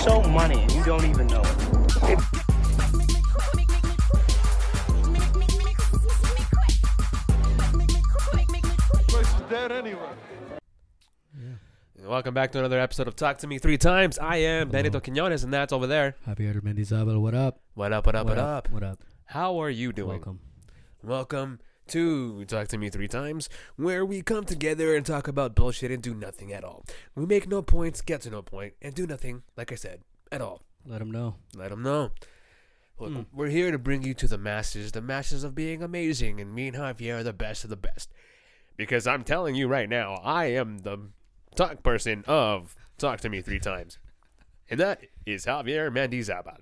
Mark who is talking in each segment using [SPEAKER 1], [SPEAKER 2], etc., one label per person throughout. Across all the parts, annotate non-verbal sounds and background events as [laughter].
[SPEAKER 1] so money and you don't even know it.
[SPEAKER 2] Place is dead anyway.
[SPEAKER 3] Welcome back to another episode of Talk to Me Three Times. I am Benito Quinones, and that's over there.
[SPEAKER 4] Javier Mendizábal, what up?
[SPEAKER 3] What up? What up? What, up?
[SPEAKER 4] What up?
[SPEAKER 3] How are you doing?
[SPEAKER 4] Welcome.
[SPEAKER 3] Welcome to Talk to Me Three Times, where we come together and talk about bullshit and do nothing at all. We make no points, get to no point, and do nothing, like I said, at all.
[SPEAKER 4] Let him know.
[SPEAKER 3] Let them know. Look,
[SPEAKER 4] Mm.
[SPEAKER 3] we're here to bring you to the masses, the masses of being amazing, and me and Javier are the best of the best. Because I'm telling you right now, I am the talk person of Talk to Me Three Times. And that is Javier Mendizabal.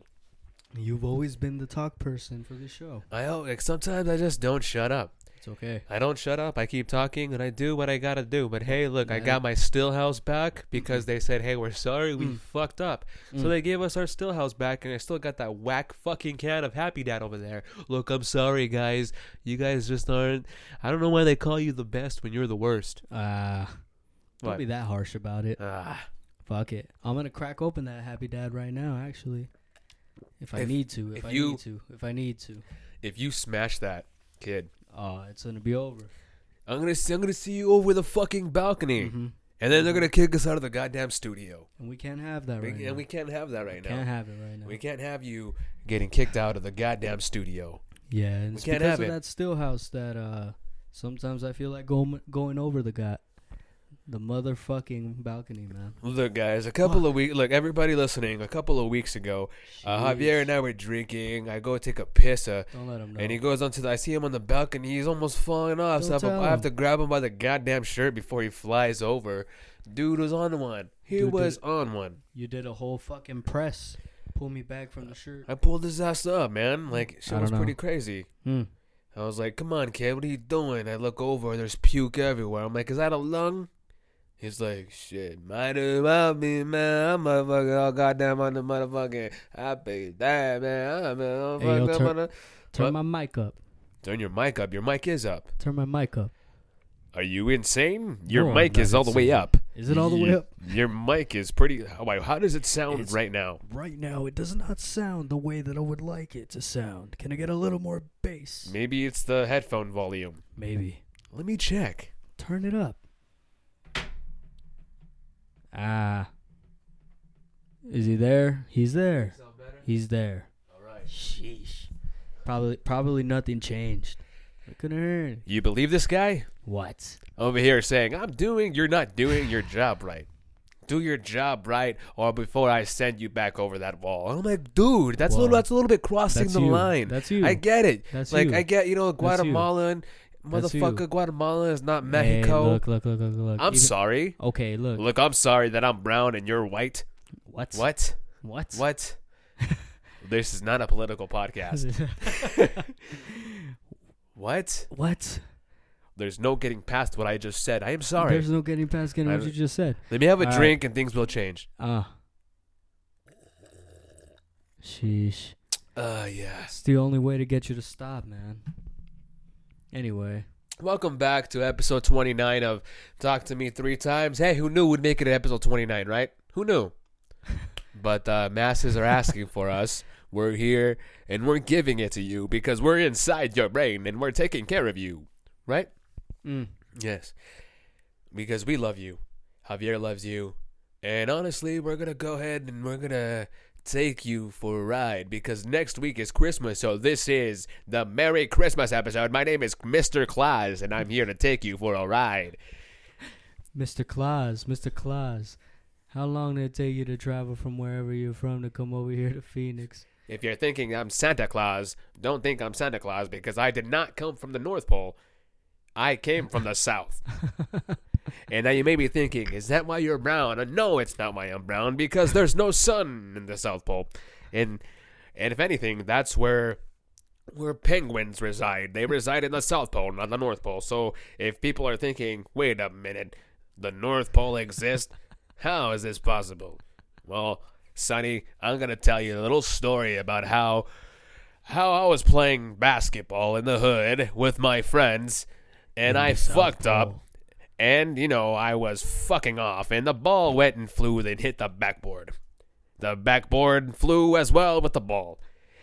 [SPEAKER 4] You've always been the talk person for the show.
[SPEAKER 3] I oh, like sometimes I just don't shut up.
[SPEAKER 4] It's okay.
[SPEAKER 3] I don't shut up. I keep talking and I do what I gotta do. But hey, look, I got my Stillhouse back because they said, hey, we're sorry, we
[SPEAKER 4] Mm.
[SPEAKER 3] fucked up. So
[SPEAKER 4] Mm.
[SPEAKER 3] they gave us our Stillhouse back, and I still got that whack fucking can of Happy Dad over there. Look, I'm sorry, guys. You guys just aren't. I don't know why they call you the best when you're the worst.
[SPEAKER 4] Uh, don't
[SPEAKER 3] What?
[SPEAKER 4] be that harsh about it.
[SPEAKER 3] Ah,
[SPEAKER 4] Fuck it. I'm gonna crack open that Happy Dad right now. Actually, if I
[SPEAKER 3] If-
[SPEAKER 4] need to. If,
[SPEAKER 3] if
[SPEAKER 4] I
[SPEAKER 3] you-
[SPEAKER 4] need to. If I need to.
[SPEAKER 3] if you smash that kid,
[SPEAKER 4] Oh, it's gonna be over.
[SPEAKER 3] I'm gonna see, I'm gonna see you over the fucking balcony,
[SPEAKER 4] hmm
[SPEAKER 3] and then they're gonna kick us out of the goddamn studio.
[SPEAKER 4] And we can't have that
[SPEAKER 3] We-
[SPEAKER 4] right now.
[SPEAKER 3] and we can't have that right now.
[SPEAKER 4] can't have it right now.
[SPEAKER 3] We can't have you getting kicked out of the goddamn studio.
[SPEAKER 4] Yeah, and it's
[SPEAKER 3] can't
[SPEAKER 4] because of
[SPEAKER 3] it.
[SPEAKER 4] that Stillhouse that uh sometimes I feel like going going over the guy, the motherfucking balcony, man.
[SPEAKER 3] Look, guys, a couple of weeks. Look, everybody listening. A couple of weeks ago, uh, Javier and I were drinking. I go take a piss, uh,
[SPEAKER 4] Don't let him know.
[SPEAKER 3] and he goes onto the. I see him on the balcony. He's almost falling off. so I
[SPEAKER 4] Don't
[SPEAKER 3] have, I have to grab him by the goddamn shirt before he flies over. Dude was on one. He
[SPEAKER 4] Dude,
[SPEAKER 3] was on one.
[SPEAKER 4] you did a whole fucking press. Pull me back from the shirt.
[SPEAKER 3] I pulled his ass up, man. Like shit
[SPEAKER 4] I
[SPEAKER 3] was
[SPEAKER 4] don't
[SPEAKER 3] pretty crazy.
[SPEAKER 4] Hmm.
[SPEAKER 3] I was like, "Come on, kid, what are you doing?" I look over, there's puke everywhere. I'm like, "Is that a lung?" He's like, "Shit, might have well be, man. I'm motherfucking all goddamn on the motherfucking happy dad, man. I'm uh,
[SPEAKER 4] Hey, yo,
[SPEAKER 3] fucked up
[SPEAKER 4] tur-
[SPEAKER 3] the-"
[SPEAKER 4] Turn my mic up.
[SPEAKER 3] Turn your mic up. Your mic is up.
[SPEAKER 4] Turn my mic up.
[SPEAKER 3] Are you insane? Your
[SPEAKER 4] No,
[SPEAKER 3] mic is all the way up.
[SPEAKER 4] Is it all the way up?
[SPEAKER 3] Your mic is pretty. How, how does it sound
[SPEAKER 4] It's-
[SPEAKER 3] right now?
[SPEAKER 4] Right now, it does not sound the way that I would like it to sound. Can I get a little more bass?
[SPEAKER 3] Maybe it's the headphone volume.
[SPEAKER 4] Maybe.
[SPEAKER 3] Let me check.
[SPEAKER 4] Turn it up. Ah. Is he there? He's there. He's there.
[SPEAKER 3] All right.
[SPEAKER 4] Sheesh. Probably probably nothing changed. I couldn't hear it.
[SPEAKER 3] You believe this guy?
[SPEAKER 4] What?
[SPEAKER 3] over here saying, I'm doing, you're not doing your job right. Do your job right, or before I send you back over that wall. I'm like, dude, that's a little, that's a little bit crossing the
[SPEAKER 4] you.
[SPEAKER 3] line.
[SPEAKER 4] That's you.
[SPEAKER 3] I get it.
[SPEAKER 4] That's
[SPEAKER 3] like
[SPEAKER 4] you.
[SPEAKER 3] I get, you know,
[SPEAKER 4] That's you.
[SPEAKER 3] Guatemala and
[SPEAKER 4] That's you.
[SPEAKER 3] motherfucker, Guatemala is not
[SPEAKER 4] Hey,
[SPEAKER 3] Mexico.
[SPEAKER 4] look, look, look, look, look.
[SPEAKER 3] I'm
[SPEAKER 4] Even-
[SPEAKER 3] sorry.
[SPEAKER 4] Okay, look.
[SPEAKER 3] Look, I'm sorry that I'm brown and you're white.
[SPEAKER 4] What?
[SPEAKER 3] What?
[SPEAKER 4] What?
[SPEAKER 3] What? [laughs] this is not a political podcast. [laughs] what?
[SPEAKER 4] what?
[SPEAKER 3] There's no getting past what I just said. I am sorry.
[SPEAKER 4] There's no getting past getting what you just said.
[SPEAKER 3] Let me have a
[SPEAKER 4] All right.
[SPEAKER 3] drink and things will change.
[SPEAKER 4] Ah. Sheesh.
[SPEAKER 3] Uh, yeah.
[SPEAKER 4] It's the only way to get you to stop, man. Anyway,
[SPEAKER 3] Welcome back to episode 29 of Talk to Me Three Times. Hey, who knew we'd make it to episode 29, right? Who knew? [laughs] but uh, masses are asking for us. We're here and we're giving it to you because we're inside your brain and we're taking care of you, right?
[SPEAKER 4] mm.
[SPEAKER 3] Yes. Because we love you. Javier loves you. And honestly, we're going to go ahead and we're going to take you for a ride because next week is Christmas. So this is the Merry Christmas episode. My name is Mr. Claus and I'm here to take you for a ride.
[SPEAKER 4] Mr. Claus, Mr. Claus, how long did it take you to travel from wherever you're from to come over here to Phoenix?
[SPEAKER 3] If you're thinking I'm Santa Claus, don't think I'm Santa Claus because I did not come from the North Pole. I came from the South. [laughs] And now you may be thinking, is that why you're brown? And no, it's not why I'm brown because there's no sun in the South Pole. And and if anything, that's where where penguins reside. They reside in the South Pole, not the North Pole. So if people are thinking, wait a minute, the North Pole exists? How is this possible? Well, Sonny, I'm gonna tell you a little story about how how I was playing basketball in the hood with my friends and
[SPEAKER 4] In
[SPEAKER 3] I fucked up. And you know I was fucking off, and the ball went and flew and hit the backboard. The backboard flew as well with the ball.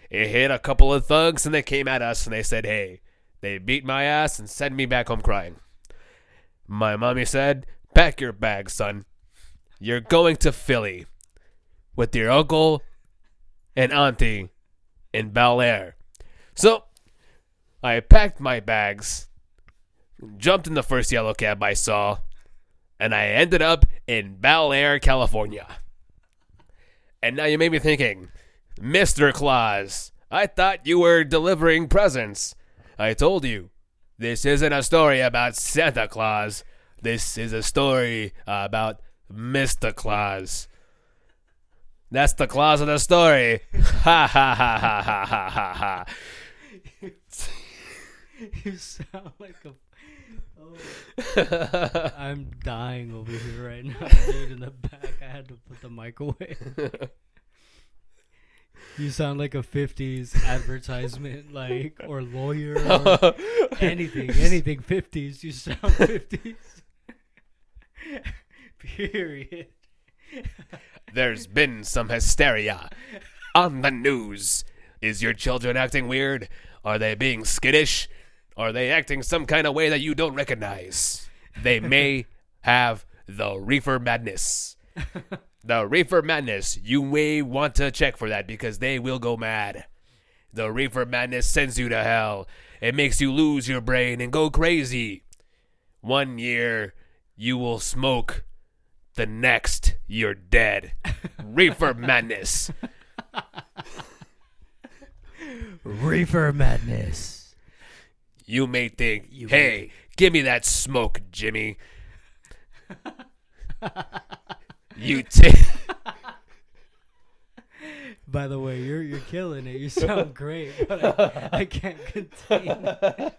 [SPEAKER 3] It hit a couple of thugs and they came at us and they said, hey. They beat my ass and sent me back home crying. My mommy said, pack your bag, son. You're going to Philly with your uncle and auntie in Bel Air. So I packed my bags, jumped in the first yellow cab I saw, and I ended up in Bel Air, California. And now you may be thinking, Mr. Claus, I thought you were delivering presents. I told you, this isn't a story about Santa Claus. This is a story about Mr. Claus. That's the clause of the story. [laughs] Ha ha ha ha ha ha ha ha. [laughs]
[SPEAKER 4] you sound like a. [laughs] [laughs] I'm dying over here right now, [laughs] dude. In the back, I had to put the mic away. You sound like a '50s advertisement, like or lawyer, or anything, anything '50s. You sound '50s. Period.
[SPEAKER 3] There's been some hysteria on the news. Is your children acting weird? Are they being skittish? Are they acting some kind of way that you don't recognize? They may [laughs] have the reefer madness. The reefer madness, you may want to check for that because they will go mad. The reefer madness sends you to hell. It makes you lose your brain and go crazy. One year, you will smoke. The next, you're dead. [laughs] reefer madness. [laughs]
[SPEAKER 4] Reefer madness.
[SPEAKER 3] You may think,
[SPEAKER 4] You
[SPEAKER 3] hey, give me that smoke, Jimmy. [laughs] you take.
[SPEAKER 4] By the way, you're you're killing it. You sound great, but I, I can't contain. it.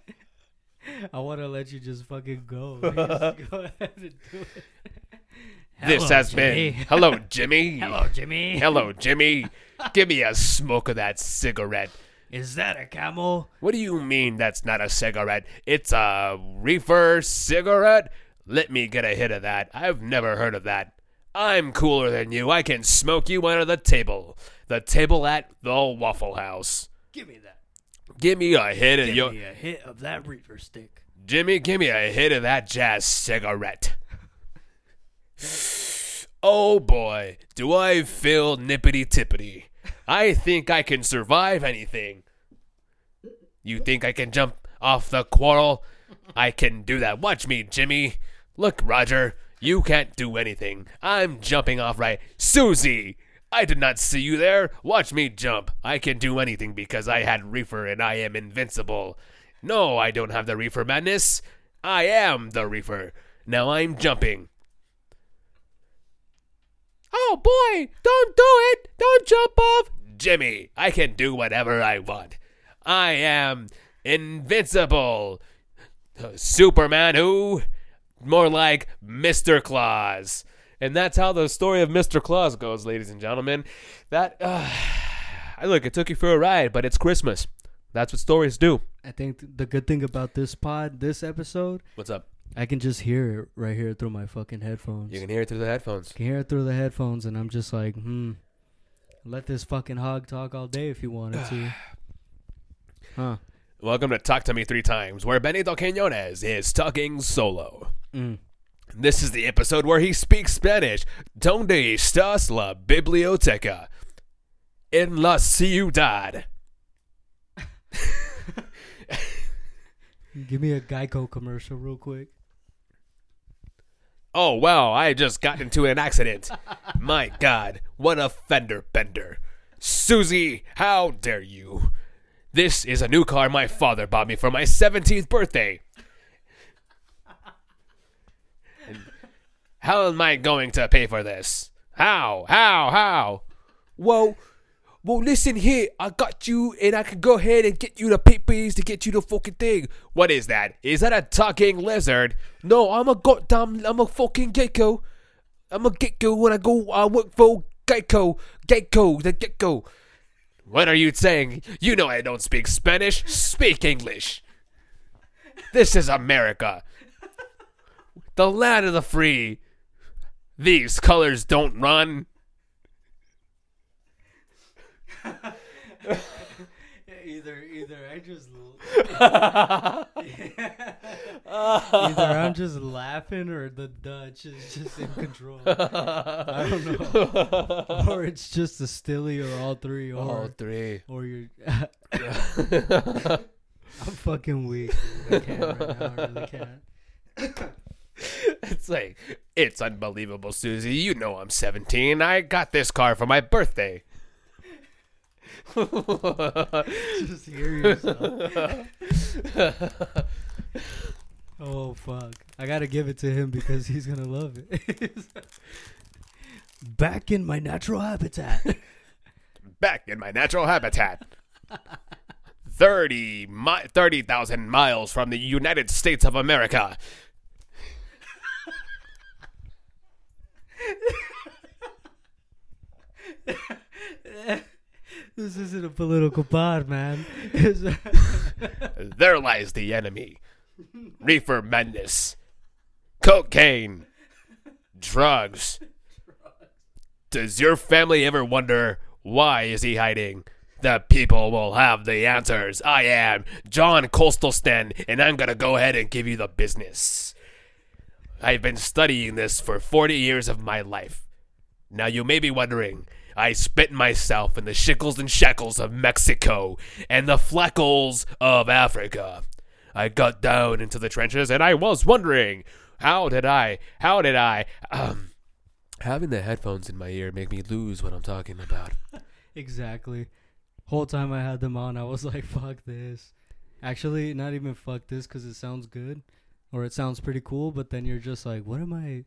[SPEAKER 4] I want to let you just fucking go. [laughs] Just go ahead and do it.
[SPEAKER 3] this
[SPEAKER 4] Hello,
[SPEAKER 3] has
[SPEAKER 4] Jimmy.
[SPEAKER 3] been. Hello, Jimmy. [laughs]
[SPEAKER 4] Hello, Jimmy.
[SPEAKER 3] Hello, Jimmy. Give me a smoke of that cigarette.
[SPEAKER 4] Is that a camel?
[SPEAKER 3] What do you mean that's not a cigarette? It's a reefer cigarette? Let me get a hit of that. I've never heard of that. I'm cooler than you. I can smoke you under the table. The table at the Waffle House.
[SPEAKER 4] Give me that.
[SPEAKER 3] Give me a hit of
[SPEAKER 4] Give
[SPEAKER 3] your
[SPEAKER 4] me a hit of that reefer stick.
[SPEAKER 3] Jimmy, give me a hit of that jazz cigarette. oh boy, do I feel nippity tippity. I think I can survive anything. You think I can jump off the quarrel? I can do that. Watch me, Jimmy. Look, Roger, you can't do anything. I'm jumping off right. Susie! I did not see you there. Watch me jump. I can do anything because I had reefer and I am invincible. No, I don't have the reefer madness. I am the reefer. Now I'm jumping. Oh boy, don't do it! Don't jump off! Jimmy, I can do whatever I want. I am invincible. Superman who? More like Mr. Claus. And that's how the story of Mr. Claus goes, ladies and gentlemen. That, uh, [sighs] I look, it took you for a ride, but it's Christmas. That's what stories do.
[SPEAKER 4] I think the good thing about this pod, this episode,
[SPEAKER 3] What's up?
[SPEAKER 4] I can just hear it right here through my fucking headphones.
[SPEAKER 3] You can hear it through the headphones.
[SPEAKER 4] can hear it through the headphones, and I'm just like, hmm. Let this fucking hog talk all day if you wanted to. [sighs] [sighs] Huh.
[SPEAKER 3] Welcome to Talk to Me Three Times, where Benito Quinones is talking solo.
[SPEAKER 4] Mm.
[SPEAKER 3] This is the episode where he speaks Spanish. Donde estás la biblioteca? En la ciudad. [laughs]
[SPEAKER 4] Give me a Geico commercial real quick.
[SPEAKER 3] Oh, wow, I just got into an accident. [laughs] My God, what a fender bender. Susie, how dare you? This is a new car my father bought me for my 17th birthday. And how am I going to pay for this? How? How? How? Well, well, listen here. I got you, and I can go ahead and get you the papers to get you the fucking thing. What is that? Is that a talking lizard? No, I'm a goddamn, I'm a fucking gecko. I'm a gecko when I go, I work for Geico. Geico, the gecko. What are you saying? You know I don't speak Spanish. Speak English. This is America. The land of the free. These colors don't run. [laughs]
[SPEAKER 4] either either I just yeah. [laughs] I'm [laughs] just laughing or the Dutch is just in control. [laughs] I don't know. [laughs] or it's just a stilly or all three or
[SPEAKER 3] All three.
[SPEAKER 4] or you're I'm fucking weak. dude. I can't right now. I really can't.
[SPEAKER 3] It's like, it's unbelievable, Susie. You know I'm 17. I got this car for my birthday.
[SPEAKER 4] Just hear yourself. Oh fuck! I gotta give it to him because he's gonna love it. [laughs] Back in my natural habitat. [laughs]
[SPEAKER 3] Back in my natural habitat. 30 mi- 30,000 miles from the United States of America. [laughs]
[SPEAKER 4] this isn't a political pod, man.
[SPEAKER 3] There lies the enemy. Reefer madness. Cocaine. Drugs. Does your family ever wonder why is he hiding? The people will have the answers. I am John Costelston, and I'm gonna go ahead and give you the business. I've been studying this for 40 years of my life. Now you may be wondering, I spent myself in the shickles and shackles of Mexico and the fleckles of Africa. I got down into the trenches and I was wondering, how did I, how did I, um, having the headphones in my ear make me lose what I'm talking about. [laughs]
[SPEAKER 4] exactly. Whole time I had them on, I was like, "Fuck this." Actually, not even fuck this because it sounds good, or it sounds pretty cool. But then you're just like, "What am I?"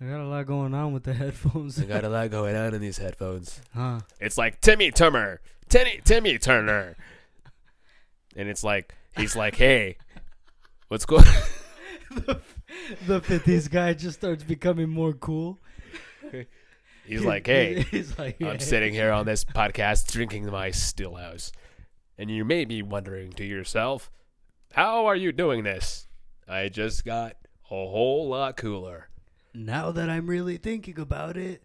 [SPEAKER 4] I got a lot going on with the [laughs] headphones.
[SPEAKER 3] I got a lot going on in these headphones.
[SPEAKER 4] huh?
[SPEAKER 3] It's like Timmy Turner, Timmy, Timmy Turner. And it's like, he's like, hey, what's going [laughs]
[SPEAKER 4] the 50s guy just starts becoming more cool.
[SPEAKER 3] He's like, hey, [laughs]
[SPEAKER 4] he's like,
[SPEAKER 3] I'm
[SPEAKER 4] "Hey."
[SPEAKER 3] sitting here on this podcast drinking my Stillhouse. And you may be wondering to yourself, how are you doing this? I just got a whole lot cooler.
[SPEAKER 4] Now that I'm really thinking about it,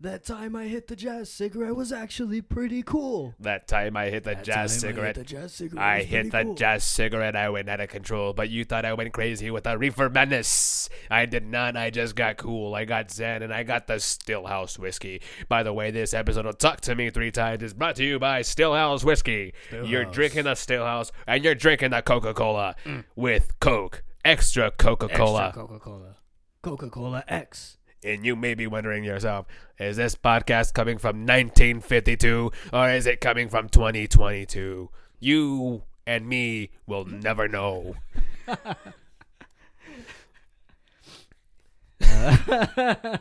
[SPEAKER 4] that time I hit the jazz cigarette was actually pretty cool.
[SPEAKER 3] That time I hit the
[SPEAKER 4] That
[SPEAKER 3] jazz cigarette.
[SPEAKER 4] I hit the jazz cigarette.
[SPEAKER 3] I hit the
[SPEAKER 4] cool.
[SPEAKER 3] jazz cigarette. I went out of control, but you thought I went crazy with the reefer madness. I did not. I just got cool. I got zen, and I got the Stillhouse whiskey. By the way, this episode of Talk to Me Three Times is brought to you by Stillhouse whiskey. You're drinking the Stillhouse, and you're drinking the Coca Cola mm. with Coke, extra Coca Cola.
[SPEAKER 4] Extra Coca-Cola. Coca-Cola X.
[SPEAKER 3] And you may be wondering yourself, is this podcast coming from 1952 or is it coming from 2022? You and me will never know. [laughs] [laughs]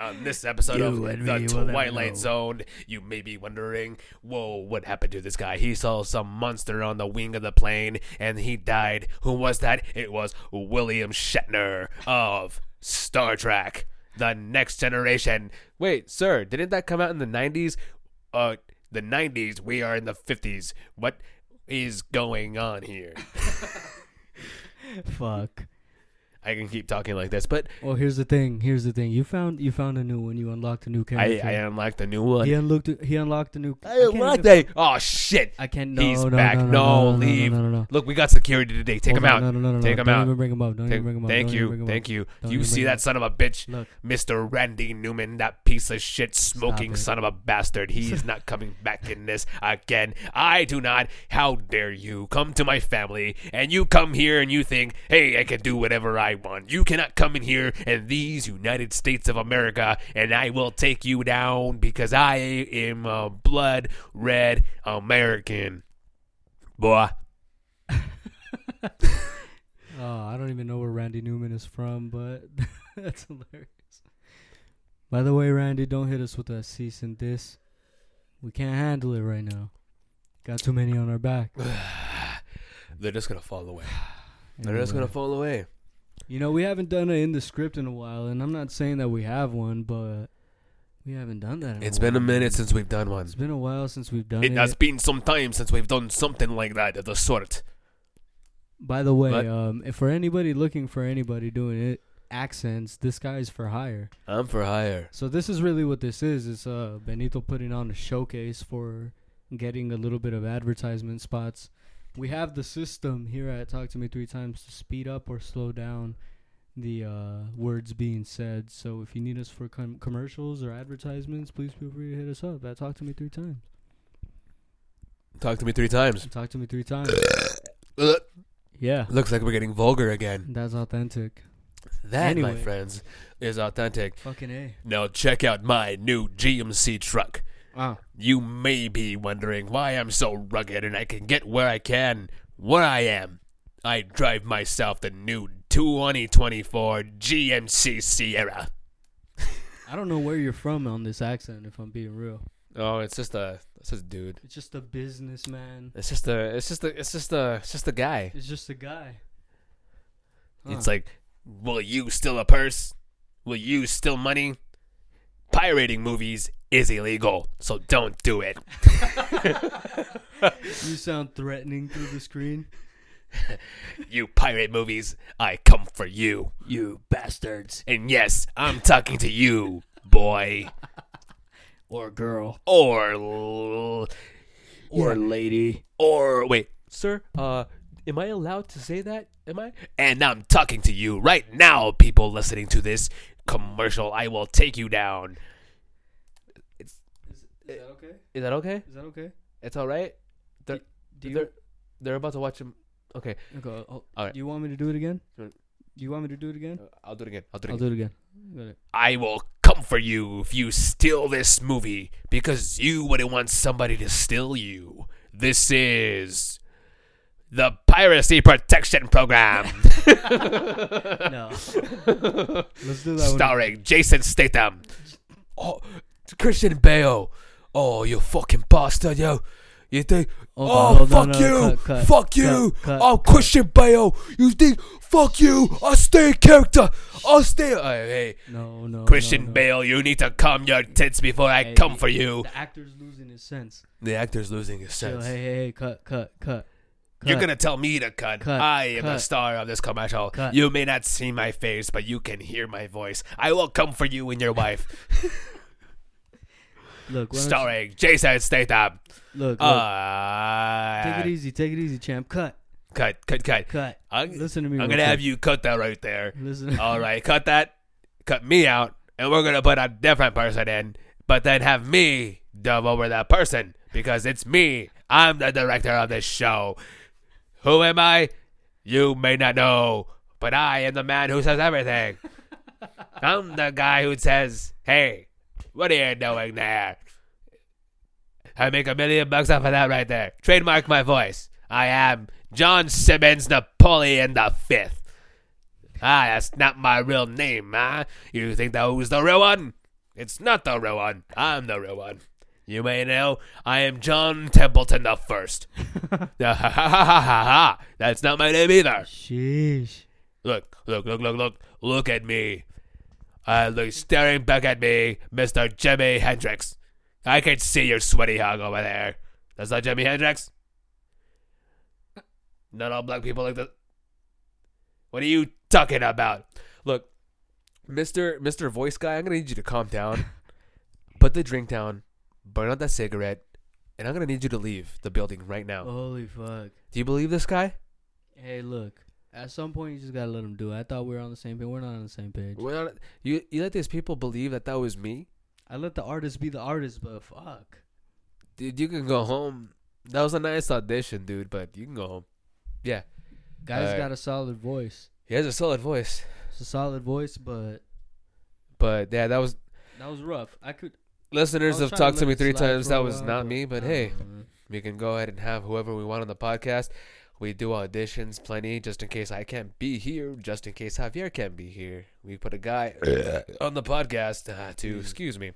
[SPEAKER 3] On this episode
[SPEAKER 4] You
[SPEAKER 3] of The Twilight. Zone, you may be wondering, whoa, what happened to this guy? He saw some monster on the wing of the plane and he died. Who was that? It was William Shatner of Star Trek, The Next Generation. Wait, sir, didn't that come out in the 90s? Uh, the 90s, we are in the 50s. What is going on here? [laughs]
[SPEAKER 4] Fuck.
[SPEAKER 3] I can keep talking like this, but
[SPEAKER 4] Well, here's the thing. Here's the thing. You found you found a new one. You unlocked a new
[SPEAKER 3] I,
[SPEAKER 4] character.
[SPEAKER 3] I unlocked the new one.
[SPEAKER 4] he unlocked. He unlocked a new.
[SPEAKER 3] I
[SPEAKER 4] can't
[SPEAKER 3] unlocked it. Oh, shit.
[SPEAKER 4] I can't. No,
[SPEAKER 3] He's
[SPEAKER 4] no,
[SPEAKER 3] back.
[SPEAKER 4] No,
[SPEAKER 3] No,
[SPEAKER 4] no,
[SPEAKER 3] leave.
[SPEAKER 4] No, no, no.
[SPEAKER 3] Look, we got security today. Take
[SPEAKER 4] Hold
[SPEAKER 3] him
[SPEAKER 4] on,
[SPEAKER 3] out.
[SPEAKER 4] No, no, no, no.
[SPEAKER 3] Take
[SPEAKER 4] no.
[SPEAKER 3] him
[SPEAKER 4] Don't
[SPEAKER 3] out.
[SPEAKER 4] even bring him up. Don't
[SPEAKER 3] Thank,
[SPEAKER 4] even bring him up.
[SPEAKER 3] thank
[SPEAKER 4] Don't
[SPEAKER 3] you. Thank you.
[SPEAKER 4] Don't
[SPEAKER 3] You see that son of a bitch?
[SPEAKER 4] Look.
[SPEAKER 3] Mr. Randy Newman, that piece of shit smoking son of a bastard. He's not coming back in this again. I do not. How dare you come to my family and you come here and you think, hey, I can do whatever I want. You cannot come in here in these United States of America and I will take you down because I am a blood red American. Boy. [laughs]
[SPEAKER 4] Oh, I don't even know where Randy Newman is from, but [laughs] that's hilarious. By the way, Randy, don't hit us with that cease and diss. We can't handle it right now. Got too many on our back.
[SPEAKER 3] They're just going to fall away. They're just gonna fall away. [sighs]
[SPEAKER 4] You know, we haven't done it in the script in a while, and I'm not saying that we have one, but we haven't done that. In
[SPEAKER 3] It's
[SPEAKER 4] a
[SPEAKER 3] been a minute since we've done one.
[SPEAKER 4] It's been a while since we've done it.
[SPEAKER 3] It has been some time since we've done something like that of the sort.
[SPEAKER 4] By the way,
[SPEAKER 3] But-
[SPEAKER 4] um, if for anybody looking for anybody doing it accents, this guy's for hire.
[SPEAKER 3] I'm for hire.
[SPEAKER 4] So this is really what this is. It's uh Benito putting on a showcase for getting a little bit of advertisement spots we have the system here at Talk to Me Three Times to speed up or slow down the uh, words being said. So if you need us for com- commercials or advertisements, please feel free to hit us up at Talk to Me Three Times.
[SPEAKER 3] Talk to me three times.
[SPEAKER 4] Talk to Me Three Times. [coughs] Yeah,
[SPEAKER 3] Looks like we're getting vulgar again.
[SPEAKER 4] that's authentic.
[SPEAKER 3] That, my
[SPEAKER 4] Anyway.
[SPEAKER 3] friends, is authentic.
[SPEAKER 4] Fucking a.
[SPEAKER 3] Now check out my new GMC truck.
[SPEAKER 4] Wow.
[SPEAKER 3] You may be wondering why I'm so rugged and I can get where I can, where I am. I drive myself the new 2024 GMC Sierra. [laughs]
[SPEAKER 4] I don't know where you're from on this accent. If I'm being real,
[SPEAKER 3] Oh, it's just a, it's just a dude.
[SPEAKER 4] it's just a businessman.
[SPEAKER 3] It's just a, it's just a, it's just a, it's just a guy.
[SPEAKER 4] It's just a guy.
[SPEAKER 3] It's like, will you steal a purse? Will you steal money? Pirating movies is illegal, so don't do it. [laughs]
[SPEAKER 4] you sound threatening through the screen. [laughs]
[SPEAKER 3] You pirate movies, I come for you.
[SPEAKER 4] You bastards.
[SPEAKER 3] And yes, I'm talking to you, boy.
[SPEAKER 4] Or girl.
[SPEAKER 3] Or l-
[SPEAKER 4] Or lady.
[SPEAKER 3] or wait, sir, uh am I allowed to say that? Am I? And I'm talking to you right now, people listening to this commercial. I will take you down.
[SPEAKER 4] Is, is that okay?
[SPEAKER 3] Is that okay?
[SPEAKER 4] Is that okay?
[SPEAKER 3] It's all right.
[SPEAKER 4] Do you,
[SPEAKER 3] they're they're about to watch him. Okay,
[SPEAKER 4] okay, oh,
[SPEAKER 3] Alright.
[SPEAKER 4] do you want me to do it again? Do you want me to do it again?
[SPEAKER 3] Uh, I'll do it again. I'll do it
[SPEAKER 4] I'll
[SPEAKER 3] again.
[SPEAKER 4] do it again. It.
[SPEAKER 3] I will come for you if you steal this movie because you wouldn't want somebody to steal you. This is the Piracy Protection Program, [laughs]
[SPEAKER 4] No. Let's do that one.
[SPEAKER 3] starring Jason Statham. Oh, Christian Bale. Oh, you fucking bastard, yo. You think?
[SPEAKER 4] Hold
[SPEAKER 3] oh, fuck
[SPEAKER 4] on, no,
[SPEAKER 3] you!
[SPEAKER 4] cut, cut,
[SPEAKER 3] fuck you! oh,
[SPEAKER 4] cut.
[SPEAKER 3] Christian Bale! You think? Fuck you! I'll stay in character. I'll stay. Uh, hey,
[SPEAKER 4] No, no.
[SPEAKER 3] Christian
[SPEAKER 4] no.
[SPEAKER 3] Bale, you need to calm your tits before I
[SPEAKER 4] Hey,
[SPEAKER 3] come for you.
[SPEAKER 4] The actor's losing his sense.
[SPEAKER 3] The actor's losing his sense.
[SPEAKER 4] hey, hey, hey, cut, cut, cut.
[SPEAKER 3] You're gonna tell me to cut.
[SPEAKER 4] Cut,
[SPEAKER 3] I am the star of this commercial.
[SPEAKER 4] Cut.
[SPEAKER 3] You may not see my face, but you can hear my voice. I will come for you and your wife. [laughs]
[SPEAKER 4] Look,
[SPEAKER 3] Starring Jason Statham.
[SPEAKER 4] look, look.
[SPEAKER 3] Uh,
[SPEAKER 4] take it easy, take it easy, champ. Cut,
[SPEAKER 3] Cut, cut, cut.
[SPEAKER 4] cut.
[SPEAKER 3] I'm,
[SPEAKER 4] Listen to me.
[SPEAKER 3] I'm gonna
[SPEAKER 4] quick.
[SPEAKER 3] have you cut that right there.
[SPEAKER 4] Listen. [laughs]
[SPEAKER 3] All right, cut that. Cut me out, and we're gonna put a different person in, but then have me dub over that person because it's me. I'm the director of this show. Who am I? You may not know, but I am the man who says everything. [laughs] I'm the guy who says, "Hey, what are you doing there?" I make a million bucks off of that right there. Trademark my voice. I am John Simmons Napoleon the Fifth. Ah, that's not my real name, huh? You think that was the real one? It's not the real one. I'm the real one. You may know I am John Templeton the First. [laughs] ha ha ha ha ha ha. That's not my name either.
[SPEAKER 4] Sheesh.
[SPEAKER 3] Look, look, look, look, look, look at me. I look, staring back at me, Mr. Jimi Hendrix. I can see your sweaty hog over there. That's not Jimi Hendrix. Not all black people like that. What are you talking about? Look, Mr. Mr. Voice Guy, I'm gonna need you to calm down. [laughs] Put the drink down. Burn out that cigarette. And I'm gonna need you to leave the building right now.
[SPEAKER 4] Holy fuck.
[SPEAKER 3] Do you believe this guy?
[SPEAKER 4] Hey, look. At some point, you just gotta let him do it. I thought we were on the same page. We're not on the same page.
[SPEAKER 3] We're not, you you let these people believe that that was me?
[SPEAKER 4] I let the artist be the artist, but fuck.
[SPEAKER 3] Dude, you can go home. That was a nice audition, dude, but you can go home. Yeah.
[SPEAKER 4] Guy's
[SPEAKER 3] Alright.
[SPEAKER 4] got a solid voice.
[SPEAKER 3] He has a solid voice.
[SPEAKER 4] It's a solid voice, but
[SPEAKER 3] But yeah, that was
[SPEAKER 4] that was rough. I could.
[SPEAKER 3] Listeners have talked
[SPEAKER 4] to
[SPEAKER 3] to me three times. That was not me, but hey,
[SPEAKER 4] don't
[SPEAKER 3] we can go ahead and have whoever we want on the podcast. We do auditions plenty just in case I can't be here, just in case Javier can't be here. We put a guy on the podcast uh, to, excuse me,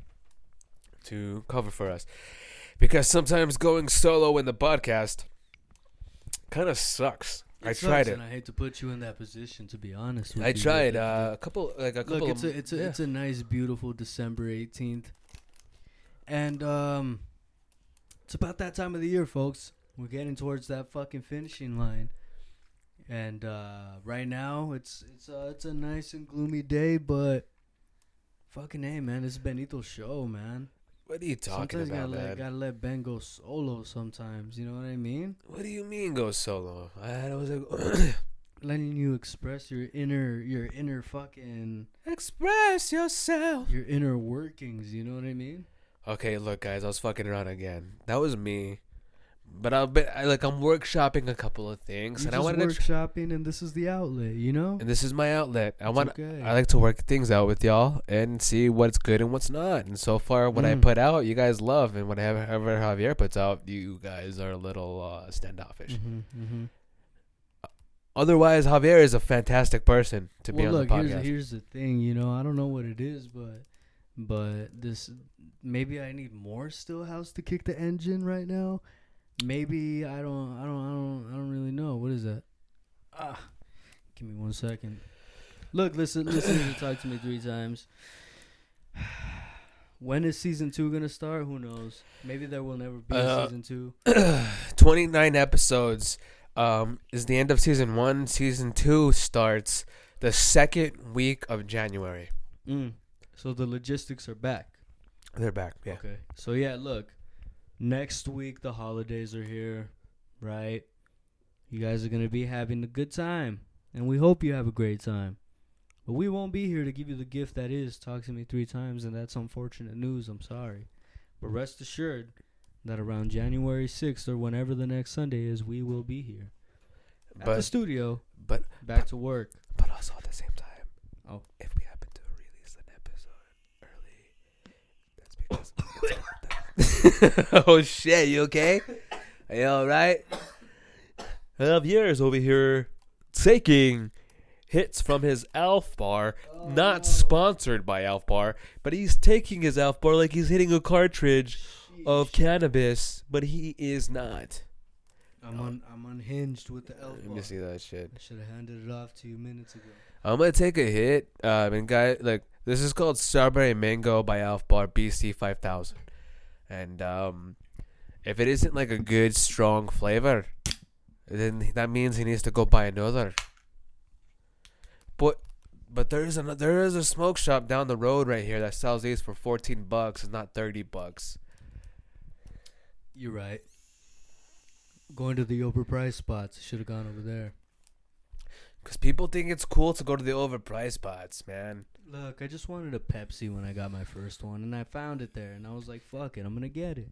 [SPEAKER 3] to cover for us. Because sometimes going solo in the podcast kind of sucks. I
[SPEAKER 4] It
[SPEAKER 3] tried
[SPEAKER 4] sucks,
[SPEAKER 3] it.
[SPEAKER 4] and I hate to put you in that position. To be honest, with
[SPEAKER 3] I
[SPEAKER 4] you,
[SPEAKER 3] tried uh, a couple, like a couple.
[SPEAKER 4] Look, it's
[SPEAKER 3] of,
[SPEAKER 4] a it's a
[SPEAKER 3] yeah.
[SPEAKER 4] it's a nice, beautiful December eighteenth, and um, it's about that time of the year, folks. We're getting towards that fucking finishing line, and uh, right now it's it's uh, it's a nice and gloomy day, but fucking hey, man, this is Benito's show, man.
[SPEAKER 3] What are you talking
[SPEAKER 4] sometimes
[SPEAKER 3] about,
[SPEAKER 4] gotta
[SPEAKER 3] man?
[SPEAKER 4] let, gotta let Ben go solo. Sometimes you know what I mean.
[SPEAKER 3] What do you mean go solo? I was like, [coughs]
[SPEAKER 4] Letting you express your inner, your inner fucking,
[SPEAKER 3] express yourself.
[SPEAKER 4] your inner workings. You know what I mean?
[SPEAKER 3] Okay, look, guys, I was fucking around again. That was me. But I've been I, like I'm workshopping a couple of things,
[SPEAKER 4] You're
[SPEAKER 3] and I wanted to. Tr-
[SPEAKER 4] workshopping, and this is the outlet. You know.
[SPEAKER 3] and this is my outlet. I
[SPEAKER 4] It's
[SPEAKER 3] want.
[SPEAKER 4] okay.
[SPEAKER 3] I like to work things out with y'all and see what's good and what's not. And so far, what I
[SPEAKER 4] Mm.
[SPEAKER 3] put out, you guys love, and whatever Javier puts out, you guys are a little uh, standoffish.
[SPEAKER 4] hmm hmm
[SPEAKER 3] Otherwise, Javier is a fantastic person to be
[SPEAKER 4] well,
[SPEAKER 3] on
[SPEAKER 4] look,
[SPEAKER 3] the
[SPEAKER 4] here's
[SPEAKER 3] podcast.
[SPEAKER 4] here's the thing. You know, I don't know what it is, but but this maybe I need more Stillhouse to kick the engine right now. Maybe I don't I don't I don't I don't really know. What is that? Ah, give me one second. Look, listen, listen to talk to me three times. [sighs] When is season two gonna start? Who knows? Maybe there will never be a
[SPEAKER 3] Uh,
[SPEAKER 4] season two. [clears throat]
[SPEAKER 3] 29 episodes um, is the end of season one. Season two starts the second week of January.
[SPEAKER 4] Mm. So the logistics are back.
[SPEAKER 3] They're back. Yeah.
[SPEAKER 4] Okay. So yeah, look. Next week the holidays are here, right? You guys are gonna be having a good time. And we hope you have a great time. But we won't be here to give you the gift that is talk to me three times, and that's unfortunate news. I'm sorry. But rest assured that around January sixth or whenever the next Sunday is, we will be here. At the studio.
[SPEAKER 3] but
[SPEAKER 4] Back to work.
[SPEAKER 3] but also at the same time,
[SPEAKER 4] Oh.
[SPEAKER 3] if we happen to release an episode early, that's [laughs] because oh shit, you okay? Are you all right? Javier's over here taking hits from his Elf bar, not oh. sponsored by Elf bar, but he's taking his Elf bar like he's hitting a cartridge of cannabis, but he is not.
[SPEAKER 4] I'm un- I'm unhinged with the elf.
[SPEAKER 3] Let me
[SPEAKER 4] bar.
[SPEAKER 3] see that shit.
[SPEAKER 4] I should have handed it off to you minutes ago.
[SPEAKER 3] I'm gonna take a hit. Um, and guy, like this is called Strawberry Mango by Elf Bar BC 5000, and um, if it isn't like a good strong flavor, then that means he needs to go buy another. But but there is another there is a smoke shop down the road right here that sells these for 14 bucks and not 30 bucks.
[SPEAKER 4] You're right. Going to the overpriced spots. Should have gone over there.
[SPEAKER 3] Cause people think it's cool to go to the overpriced spots, man.
[SPEAKER 4] Look, I just wanted a Pepsi when I got my first one, and I found it there, and I was like, "Fuck it, I'm gonna get it."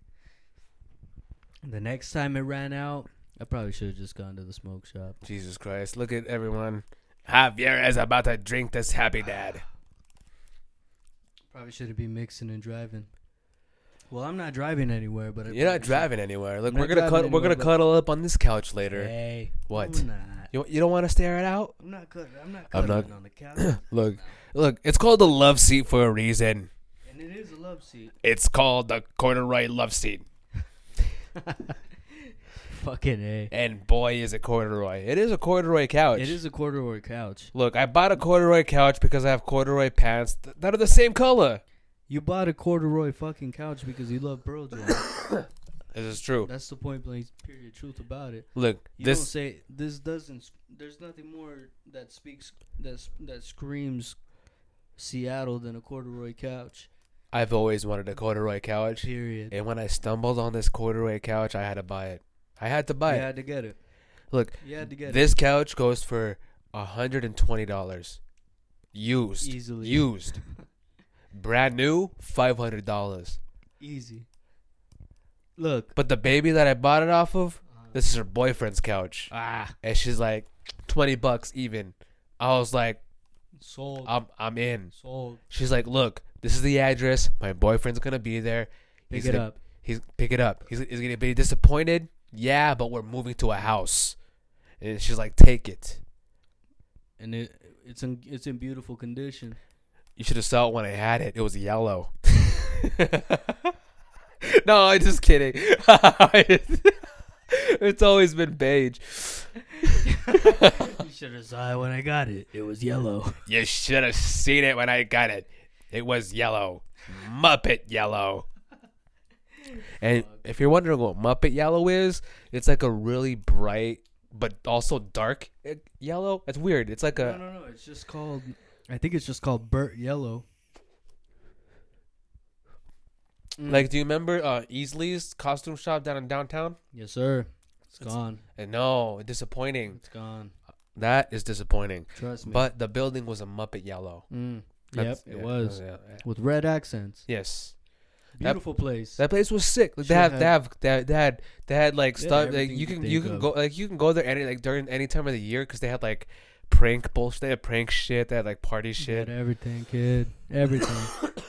[SPEAKER 4] The next time it ran out, I probably should have just gone to the smoke shop.
[SPEAKER 3] Jesus Christ! Look at everyone. Javier is about to drink this happy dad.
[SPEAKER 4] Probably shouldn't be mixing and driving. Well, I'm not driving anywhere, but I
[SPEAKER 3] You're not driving anywhere. Look,
[SPEAKER 4] I'm
[SPEAKER 3] we're
[SPEAKER 4] not
[SPEAKER 3] gonna
[SPEAKER 4] driving
[SPEAKER 3] cut. We're
[SPEAKER 4] anywhere,
[SPEAKER 3] gonna
[SPEAKER 4] but-
[SPEAKER 3] cuddle up on this couch later.
[SPEAKER 4] Hey,
[SPEAKER 3] What?
[SPEAKER 4] Oh, I'm not.
[SPEAKER 3] You you don't want to stare it out?
[SPEAKER 4] I'm not cut. I'm not
[SPEAKER 3] I'm
[SPEAKER 4] cuddling
[SPEAKER 3] not-
[SPEAKER 4] on the couch. [clears throat]
[SPEAKER 3] Look, look. It's called the love seat for a reason.
[SPEAKER 4] and it is a love seat.
[SPEAKER 3] It's called the corduroy love seat. [laughs]
[SPEAKER 4] Fucking a.
[SPEAKER 3] And boy, is it corduroy! It is a corduroy couch.
[SPEAKER 4] It is a corduroy couch.
[SPEAKER 3] Look, I bought a corduroy couch because I have corduroy pants th- that are the same color.
[SPEAKER 4] You bought a corduroy fucking couch because you love Pearl Jam. [coughs] [coughs]
[SPEAKER 3] This is true.
[SPEAKER 4] That's the point blank period truth about it.
[SPEAKER 3] Look,
[SPEAKER 4] You don't
[SPEAKER 3] this
[SPEAKER 4] say this doesn't. There's nothing more that speaks that that screams Seattle than a corduroy couch.
[SPEAKER 3] I've always wanted a corduroy couch,
[SPEAKER 4] Period.
[SPEAKER 3] and when I stumbled on this corduroy couch, I had to buy it. I had to
[SPEAKER 4] You
[SPEAKER 3] buy it.
[SPEAKER 4] You had to get it.
[SPEAKER 3] Look,
[SPEAKER 4] You had to get
[SPEAKER 3] This couch goes for hundred and twenty dollars, used,
[SPEAKER 4] easily.
[SPEAKER 3] used, [laughs] brand new, five hundred dollars.
[SPEAKER 4] Easy. Look.
[SPEAKER 3] But the baby that I bought it off of, this is her boyfriend's couch,
[SPEAKER 4] Ah.
[SPEAKER 3] and she's like twenty bucks even. I was like,
[SPEAKER 4] Sold.
[SPEAKER 3] I'm I'm in.
[SPEAKER 4] Sold.
[SPEAKER 3] She's like, look, this is the address. My boyfriend's gonna be there.
[SPEAKER 4] Pick
[SPEAKER 3] He's
[SPEAKER 4] it
[SPEAKER 3] gonna-
[SPEAKER 4] up.
[SPEAKER 3] He's pick it up. He's, he's gonna be disappointed. Yeah, but we're moving to a house, and she's like, take it.
[SPEAKER 4] And it it's in it's in beautiful condition.
[SPEAKER 3] You should have saw it when I had it. It was yellow. [laughs] [laughs] no, I'm just kidding. [laughs] it's always been beige.
[SPEAKER 4] you should have saw it when I got it. It was yellow.
[SPEAKER 3] You should have seen it when I got it. It was yellow. Muppet yellow. And if you're wondering what Muppet yellow is, it's like a really bright but also dark eh, yellow. It's weird. It's like a
[SPEAKER 4] no, no, no. It's just called. I think it's just called Burt Yellow.
[SPEAKER 3] Like, do you remember uh, Easley's costume shop down in downtown?
[SPEAKER 4] yes, sir. It's
[SPEAKER 3] It's-
[SPEAKER 4] gone.
[SPEAKER 3] And no, disappointing.
[SPEAKER 4] It's gone.
[SPEAKER 3] That is disappointing.
[SPEAKER 4] Trust me.
[SPEAKER 3] But the building was a Muppet yellow.
[SPEAKER 4] mm. yep,
[SPEAKER 3] That's-
[SPEAKER 4] it
[SPEAKER 3] yeah,
[SPEAKER 4] was
[SPEAKER 3] yeah, yeah.
[SPEAKER 4] with red accents.
[SPEAKER 3] Yes,
[SPEAKER 4] Beautiful place.
[SPEAKER 3] that place was sick. Like, they have,
[SPEAKER 4] had-
[SPEAKER 3] they have, they had, they had, they had like stuff. Like you can, you can
[SPEAKER 4] of.
[SPEAKER 3] go, like you can go there any, like during any time of the year because they had like prank bullshit. They had prank shit. They had like party shit.
[SPEAKER 4] had everything, kid. Everything.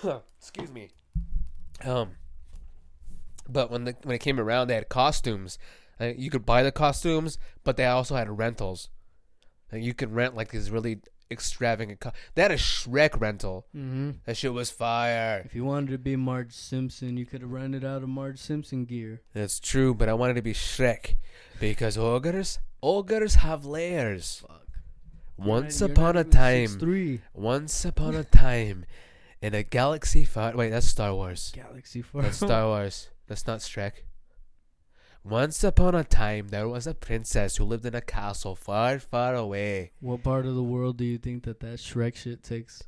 [SPEAKER 4] [coughs]
[SPEAKER 3] Excuse me. Um, but when the when it came around, they had costumes. Like, you could buy the costumes, but they also had rentals. Like, you could rent like these really extravagant. Co- they had a Shrek rental.
[SPEAKER 4] mm-hmm.
[SPEAKER 3] That shit was fire.
[SPEAKER 4] If you wanted to be Marge Simpson, you could have rented out of Marge Simpson gear.
[SPEAKER 3] That's true, but I wanted to be Shrek because ogres, ogres have layers.
[SPEAKER 4] Fuck.
[SPEAKER 3] Once
[SPEAKER 4] You're not
[SPEAKER 3] upon a time,
[SPEAKER 4] 6'3".
[SPEAKER 3] once upon a time, in a galaxy far. Wait, that's Star Wars.
[SPEAKER 4] Galaxy Far.
[SPEAKER 3] That's Star Wars. That's not Shrek. Once upon a time, there was a princess who lived in a castle far, far away.
[SPEAKER 4] What part of the world do you think that that Shrek shit takes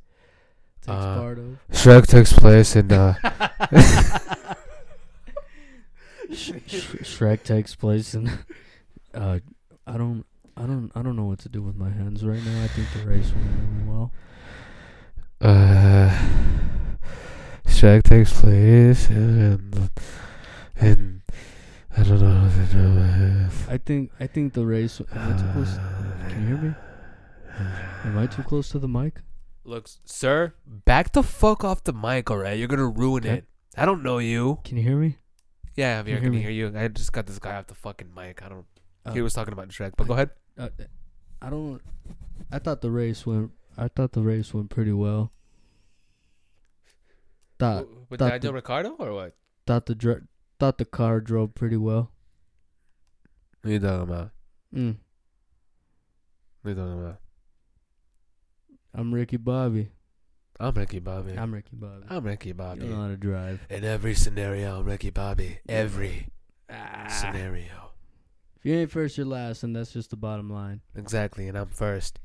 [SPEAKER 4] takes
[SPEAKER 3] Uh,
[SPEAKER 4] part of?
[SPEAKER 3] Shrek takes place in uh, [laughs]
[SPEAKER 4] Sh- Sh- Shrek takes place in. Uh, I don't, I don't, I don't know what to do with my hands right now. I think the race went really well.
[SPEAKER 3] Uh, Shrek takes place in, in I don't know what to do with.
[SPEAKER 4] I think, I think the race. Am I too close? Can you hear me? Am I too close to the mic?
[SPEAKER 3] Look, sir, back the fuck off the mic, alright? You're gonna ruin
[SPEAKER 4] Okay.
[SPEAKER 3] it. I don't know you.
[SPEAKER 4] Can you hear me?
[SPEAKER 3] Yeah, Javier,
[SPEAKER 4] you
[SPEAKER 3] I
[SPEAKER 4] hear
[SPEAKER 3] can
[SPEAKER 4] me?
[SPEAKER 3] hear you. I just got this guy off the fucking mic. I don't.
[SPEAKER 4] Uh,
[SPEAKER 3] he was talking about Shrek, but go ahead.
[SPEAKER 4] Uh, I don't. I thought the race went. I thought the race went pretty well. Thought
[SPEAKER 3] With
[SPEAKER 4] thought
[SPEAKER 3] Daniel
[SPEAKER 4] the-
[SPEAKER 3] Ricciardo or what?
[SPEAKER 4] thought the dr- thought the car drove pretty well.
[SPEAKER 3] What are you talking about?
[SPEAKER 4] Mm.
[SPEAKER 3] What are you talking about?
[SPEAKER 4] I'm Ricky Bobby.
[SPEAKER 3] I'm Ricky Bobby. I'm,
[SPEAKER 4] Ricky Bobby.
[SPEAKER 3] I'm
[SPEAKER 4] Ricky
[SPEAKER 3] Bobby.
[SPEAKER 4] You know how to drive.
[SPEAKER 3] In every scenario, I'm Ricky Bobby. Every
[SPEAKER 4] Ah.
[SPEAKER 3] scenario.
[SPEAKER 4] If you ain't first, you're last, and that's just the bottom line.
[SPEAKER 3] Exactly, and I'm first.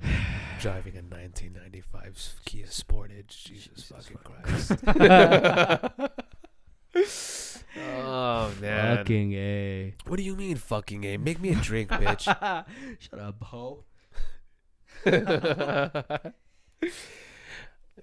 [SPEAKER 3] [sighs] Driving a 1995 Kia Sportage. Jesus,
[SPEAKER 4] Jesus
[SPEAKER 3] fucking Christ. [laughs] oh man.
[SPEAKER 4] Fucking a.
[SPEAKER 3] What do you mean fucking a? Make me a drink, bitch. [laughs]
[SPEAKER 4] Shut up, [laughs] ho. Got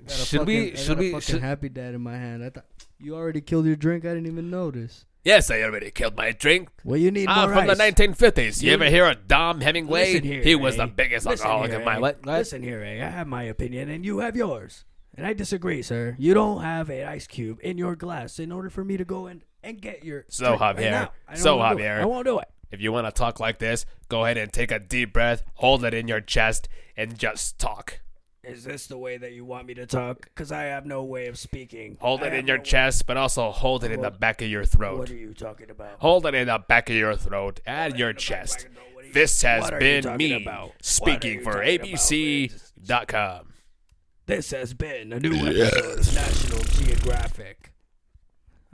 [SPEAKER 4] a
[SPEAKER 3] should
[SPEAKER 4] fucking-
[SPEAKER 3] we? Should we? Should,
[SPEAKER 4] happy dad in my hand. I thought you already killed your drink. I didn't even notice.
[SPEAKER 3] Yes, I already killed my drink.
[SPEAKER 4] Well, you need
[SPEAKER 3] Ah,
[SPEAKER 4] more
[SPEAKER 3] from
[SPEAKER 4] ice.
[SPEAKER 3] the 1950s. You,
[SPEAKER 4] You-
[SPEAKER 3] ever hear of Dom Hemingway?
[SPEAKER 4] Listen here,
[SPEAKER 3] he was the
[SPEAKER 4] eh?
[SPEAKER 3] biggest
[SPEAKER 4] Listen
[SPEAKER 3] alcoholic
[SPEAKER 4] here,
[SPEAKER 3] in my
[SPEAKER 4] eh?
[SPEAKER 3] life.
[SPEAKER 4] Listen here, eh? I have my opinion, and you have yours. And I disagree, sir. You don't have an ice cube in your glass in order for me to go and, and get your.
[SPEAKER 3] So,
[SPEAKER 4] drink right
[SPEAKER 3] Javier,
[SPEAKER 4] now. I don't
[SPEAKER 3] so,
[SPEAKER 4] wanna do it.
[SPEAKER 3] Javier.
[SPEAKER 4] I won't do it.
[SPEAKER 3] If you want to talk like this, go ahead and take a deep breath, hold it in your chest, and just talk.
[SPEAKER 4] Is this the way that you want me to talk? Because I have no way of speaking.
[SPEAKER 3] Hold
[SPEAKER 4] I
[SPEAKER 3] it in your
[SPEAKER 4] no way-
[SPEAKER 3] chest, but also hold it in the back of your throat.
[SPEAKER 4] What are you talking about?
[SPEAKER 3] Hold it in the back of your throat and your
[SPEAKER 4] in the back,
[SPEAKER 3] chest.
[SPEAKER 4] back, you-
[SPEAKER 3] This has
[SPEAKER 4] what are you
[SPEAKER 3] been me
[SPEAKER 4] about?
[SPEAKER 3] Speaking for ABC.com.
[SPEAKER 4] This has been a new episode of National Geographic.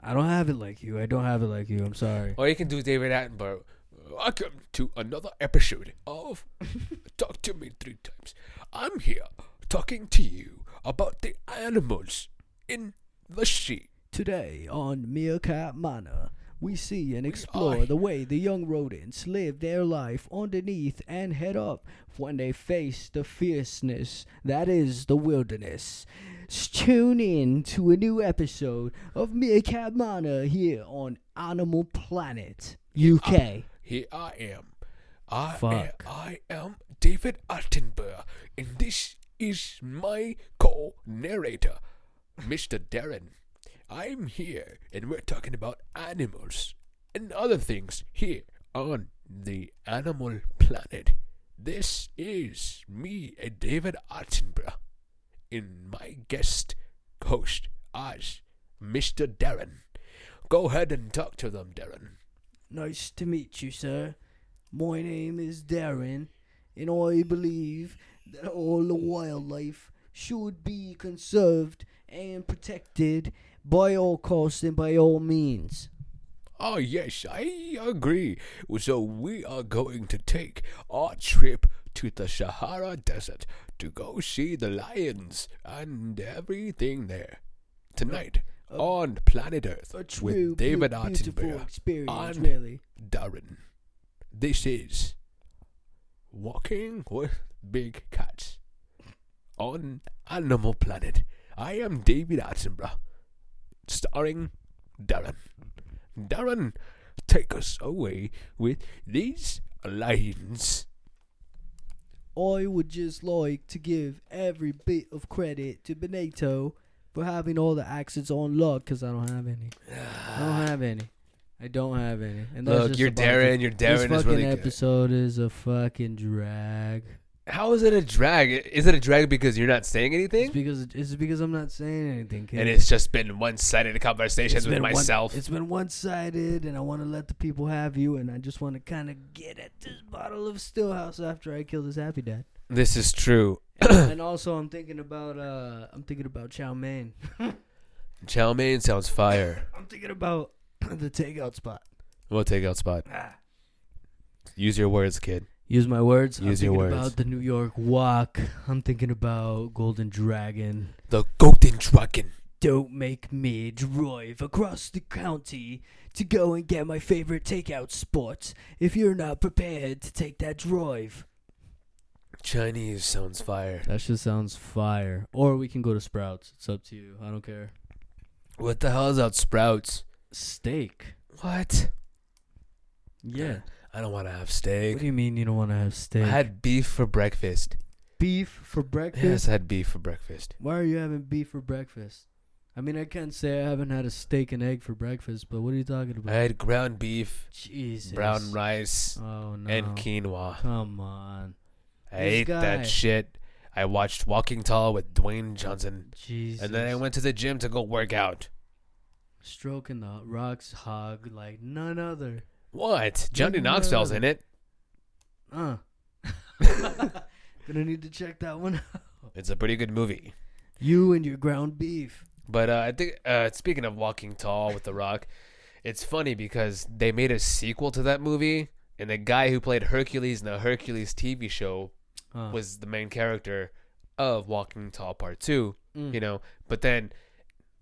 [SPEAKER 4] I don't have it like you. I don't have it like you. I'm sorry.
[SPEAKER 3] Or you can do David Attenborough. Welcome to another episode of [laughs] Talk to Me Three Times. I'm here talking to you about the animals in the sea.
[SPEAKER 4] Today on Meerkat Manor, we see and explore the way the young rodents live their life underneath and head up when they face the fierceness that is the wilderness. Tune in to a new episode of Meerkat Manor here on Animal Planet UK.
[SPEAKER 3] Here I am. I am,
[SPEAKER 4] Fuck.
[SPEAKER 3] I am David Attenborough, and this is my co-narrator, Mr. Darren. I'm here, and we're talking about animals and other things here on the Animal Planet. This is me, David Attenborough, and my guest host as Mr. Darren. Go ahead and talk to them, Darren.
[SPEAKER 4] Nice to meet you, sir. My name is Darren, and I believe that all the wildlife should be conserved and protected by all costs and by all means.
[SPEAKER 3] Oh, yes, I agree. So, we are going to take our trip to the Sahara Desert to go see the lions and everything there. Tonight on planet Earth
[SPEAKER 4] A
[SPEAKER 3] with David Attenborough. and
[SPEAKER 4] really.
[SPEAKER 3] Darren. This is Walking with Big Cats on Animal Planet. I am David Attenborough, starring Darren. Darren, take us away with these lines.
[SPEAKER 4] I would just like to give every bit of credit to Benito for having all the accents on lock because I don't have any. I don't [sighs] have any. I don't have any. And
[SPEAKER 3] Look, you're Darren.
[SPEAKER 4] it.
[SPEAKER 3] Your
[SPEAKER 4] This
[SPEAKER 3] Darren
[SPEAKER 4] fucking
[SPEAKER 3] is really good.
[SPEAKER 4] episode is a fucking drag.
[SPEAKER 3] How is it a drag? Is it a drag because you're not saying
[SPEAKER 4] It's
[SPEAKER 3] anything?
[SPEAKER 4] because it's because I'm not saying anything. Kid.
[SPEAKER 3] And it's just been one-sided conversations
[SPEAKER 4] It's
[SPEAKER 3] with
[SPEAKER 4] been one-
[SPEAKER 3] myself.
[SPEAKER 4] it's been one sided, and I want to let the people have you, and I just want to kind of get at this bottle of Stillhouse after I kill this happy dad.
[SPEAKER 3] this is true.
[SPEAKER 4] and [coughs] also, I'm thinking about uh, I'm thinking about chow mein. [laughs]
[SPEAKER 3] Chow mein sounds fire. [laughs]
[SPEAKER 4] I'm thinking about [coughs] the takeout spot.
[SPEAKER 3] We'll take out spot.
[SPEAKER 4] Ah.
[SPEAKER 3] Use your words, kid.
[SPEAKER 4] Use my words.
[SPEAKER 3] Use
[SPEAKER 4] I'm
[SPEAKER 3] your
[SPEAKER 4] thinking
[SPEAKER 3] words.
[SPEAKER 4] about the New York Walk. I'm thinking about Golden Dragon.
[SPEAKER 3] The Golden Dragon.
[SPEAKER 4] Don't make me drive across the county to go and get my favorite takeout spot if you're not prepared to take that drive.
[SPEAKER 3] Chinese sounds fire.
[SPEAKER 4] That just sounds fire. Or we can go to Sprouts. It's up to you. I don't care.
[SPEAKER 3] What the hell is out Sprouts?
[SPEAKER 4] Steak.
[SPEAKER 3] What?
[SPEAKER 4] Yeah.
[SPEAKER 3] I don't want to have steak.
[SPEAKER 4] What do you mean you don't want to have steak?
[SPEAKER 3] I had beef for breakfast.
[SPEAKER 4] beef for breakfast.
[SPEAKER 3] Yes, I had beef for breakfast.
[SPEAKER 4] Why are you having beef for breakfast? I mean, I can't say I haven't had a steak and egg for breakfast, but what are you talking about?
[SPEAKER 3] I had ground beef,
[SPEAKER 4] Jesus.
[SPEAKER 3] brown rice,
[SPEAKER 4] Oh no.
[SPEAKER 3] and quinoa.
[SPEAKER 4] Come on.
[SPEAKER 3] I
[SPEAKER 4] This
[SPEAKER 3] ate
[SPEAKER 4] guy.
[SPEAKER 3] that shit. I watched Walking Tall with Dwayne Johnson.
[SPEAKER 4] Jesus.
[SPEAKER 3] And then I went to the gym to go work out.
[SPEAKER 4] stroking the rocks hog like none other.
[SPEAKER 3] What? Johnny Knoxville's in it.
[SPEAKER 4] Uh. [laughs] Gonna need to check that one out.
[SPEAKER 3] It's a pretty good movie.
[SPEAKER 4] You and your ground beef.
[SPEAKER 3] But uh, I think uh, speaking of Walking Tall with The Rock, it's funny because they made a sequel to that movie, and the guy who played Hercules in the Hercules TV show
[SPEAKER 4] Uh,
[SPEAKER 3] was the main character of Walking Tall Part Two.
[SPEAKER 4] mm.
[SPEAKER 3] You know, but then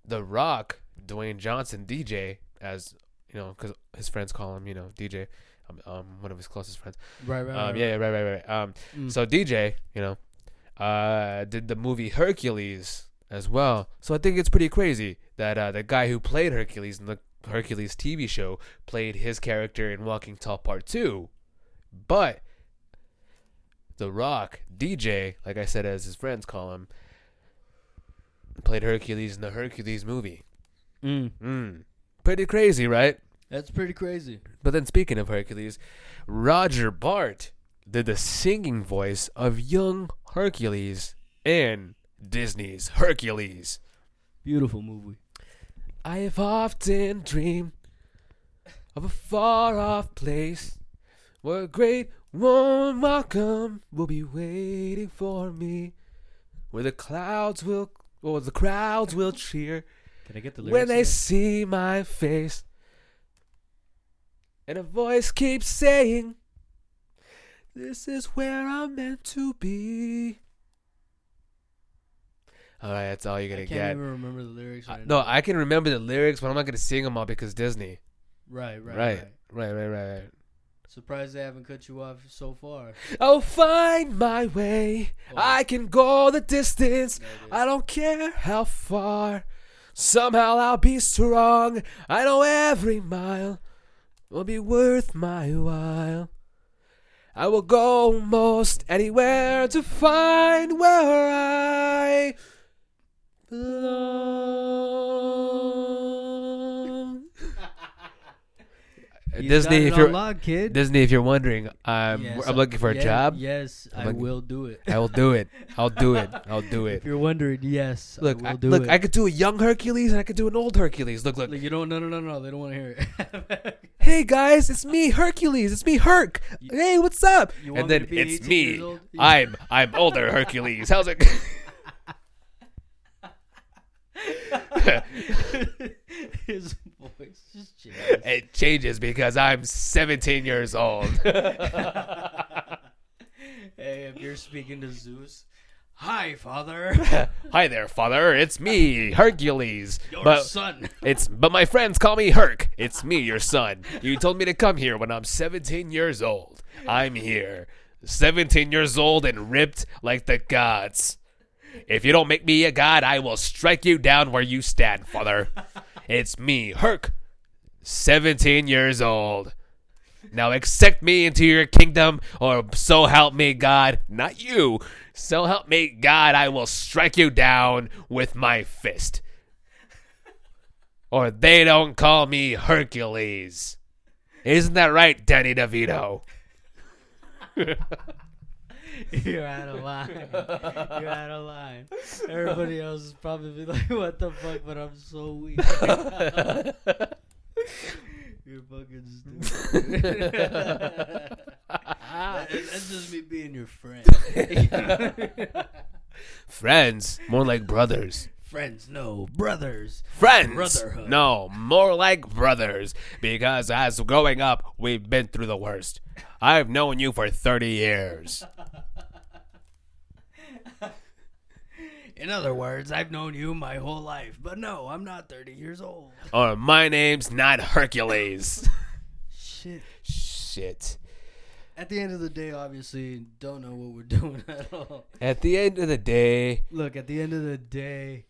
[SPEAKER 3] The Rock, Dwayne Johnson, DJ, as you know, because his friends call him, you know, DJ, um, um one of his closest friends.
[SPEAKER 4] right, right,
[SPEAKER 3] Um,
[SPEAKER 4] right,
[SPEAKER 3] yeah, yeah, right, right, right. Um,
[SPEAKER 4] Mm.
[SPEAKER 3] so DJ, you know, uh, did the movie Hercules as well. So I think it's pretty crazy that uh, the guy who played Hercules in the Hercules TV show played his character in Walking Tall Part Two, but The Rock, DJ, like I said, as his friends call him, played Hercules in the Hercules movie.
[SPEAKER 4] Mm.
[SPEAKER 3] Mm. Pretty crazy, right?
[SPEAKER 4] That's pretty crazy.
[SPEAKER 3] But then speaking of Hercules, Roger Bart did the singing voice of young Hercules in Disney's Hercules.
[SPEAKER 4] Beautiful movie.
[SPEAKER 3] I have often dreamed of a far off place where a great warm welcome will be waiting for me, where the clouds will or the crowds will cheer
[SPEAKER 4] Can I get the
[SPEAKER 3] when they see my face. And a voice keeps saying, This is where I'm meant to be. Alright, that's all you're gonna get.
[SPEAKER 4] can't
[SPEAKER 3] get.
[SPEAKER 4] even remember the lyrics. Right
[SPEAKER 3] no. I can remember the lyrics, but I'm not gonna sing them all because Disney.
[SPEAKER 4] Right, right,
[SPEAKER 3] Right,
[SPEAKER 4] right.
[SPEAKER 3] right, right, right. right.
[SPEAKER 4] Surprised they haven't cut you off so far.
[SPEAKER 3] I'll find my way.
[SPEAKER 4] Oh.
[SPEAKER 3] I can go the distance. I don't care how far. Somehow I'll be strong. I know every mile will be worth my while. I will go most anywhere to find where I belong.
[SPEAKER 4] He's
[SPEAKER 3] Disney, if you're
[SPEAKER 4] lock, kid.
[SPEAKER 3] Disney, if you're wondering, I'm
[SPEAKER 4] Yes,
[SPEAKER 3] I'm looking for a
[SPEAKER 4] yeah,
[SPEAKER 3] job.
[SPEAKER 4] Yes,
[SPEAKER 3] I'm
[SPEAKER 4] I
[SPEAKER 3] looking-
[SPEAKER 4] will do it.
[SPEAKER 3] I will do it. I'll do it. [laughs] I'll do
[SPEAKER 4] If
[SPEAKER 3] it.
[SPEAKER 4] you're wondering, yes,
[SPEAKER 3] Look,
[SPEAKER 4] I
[SPEAKER 3] I,
[SPEAKER 4] do
[SPEAKER 3] look,
[SPEAKER 4] it.
[SPEAKER 3] I could do a young Hercules and I could do an old Hercules. Look, look.
[SPEAKER 4] You don't. No, no, no, no. They don't want to hear it. [laughs]
[SPEAKER 3] Hey guys, it's me, Hercules. It's me, Herc. Hey, what's up?
[SPEAKER 4] You
[SPEAKER 3] And then it's me. I'm I'm older Hercules. How's it? [laughs] [laughs]
[SPEAKER 4] His voice just changes.
[SPEAKER 3] it changes because I'm 17 years old. [laughs] [laughs]
[SPEAKER 4] hey, if you're speaking to Zeus, Hi, father.
[SPEAKER 3] Hi there, father. It's me, Hercules.
[SPEAKER 4] Your
[SPEAKER 3] but
[SPEAKER 4] son.
[SPEAKER 3] it's but my friends call me Herc. It's me, your son. You told me to come here when I'm 17 years old. I'm here. 17 years old and ripped like the gods. If you don't make me a god, I will strike you down where you stand, father. It's me, Herc. 17 years old. Now accept me into your kingdom, or so help me God, not you. So help me God, I will strike you down with my fist. Or they don't call me Hercules. Isn't that right, Danny DeVito? [laughs] [laughs]
[SPEAKER 4] You're out of line. You're out of line. Everybody else is probably like, "What the fuck?" But I'm so weak. [laughs] You're fucking stupid. That- [laughs] That's just me being your friend.
[SPEAKER 3] Friends, more like brothers.
[SPEAKER 4] Friends, no brothers.
[SPEAKER 3] Friends,
[SPEAKER 4] Brotherhood.
[SPEAKER 3] no, more like brothers. Because as growing up, we've been through the worst. I've known you for 30 years.
[SPEAKER 4] In other words, I've known you my whole life, but no, I'm not 30 years old.
[SPEAKER 3] Or my name's not Hercules. [laughs]
[SPEAKER 4] Shit.
[SPEAKER 3] Shit.
[SPEAKER 4] At the end of the day, obviously, don't know what we're [laughs] doing at all.
[SPEAKER 3] At the end of the day,
[SPEAKER 4] Look, at the end of the day,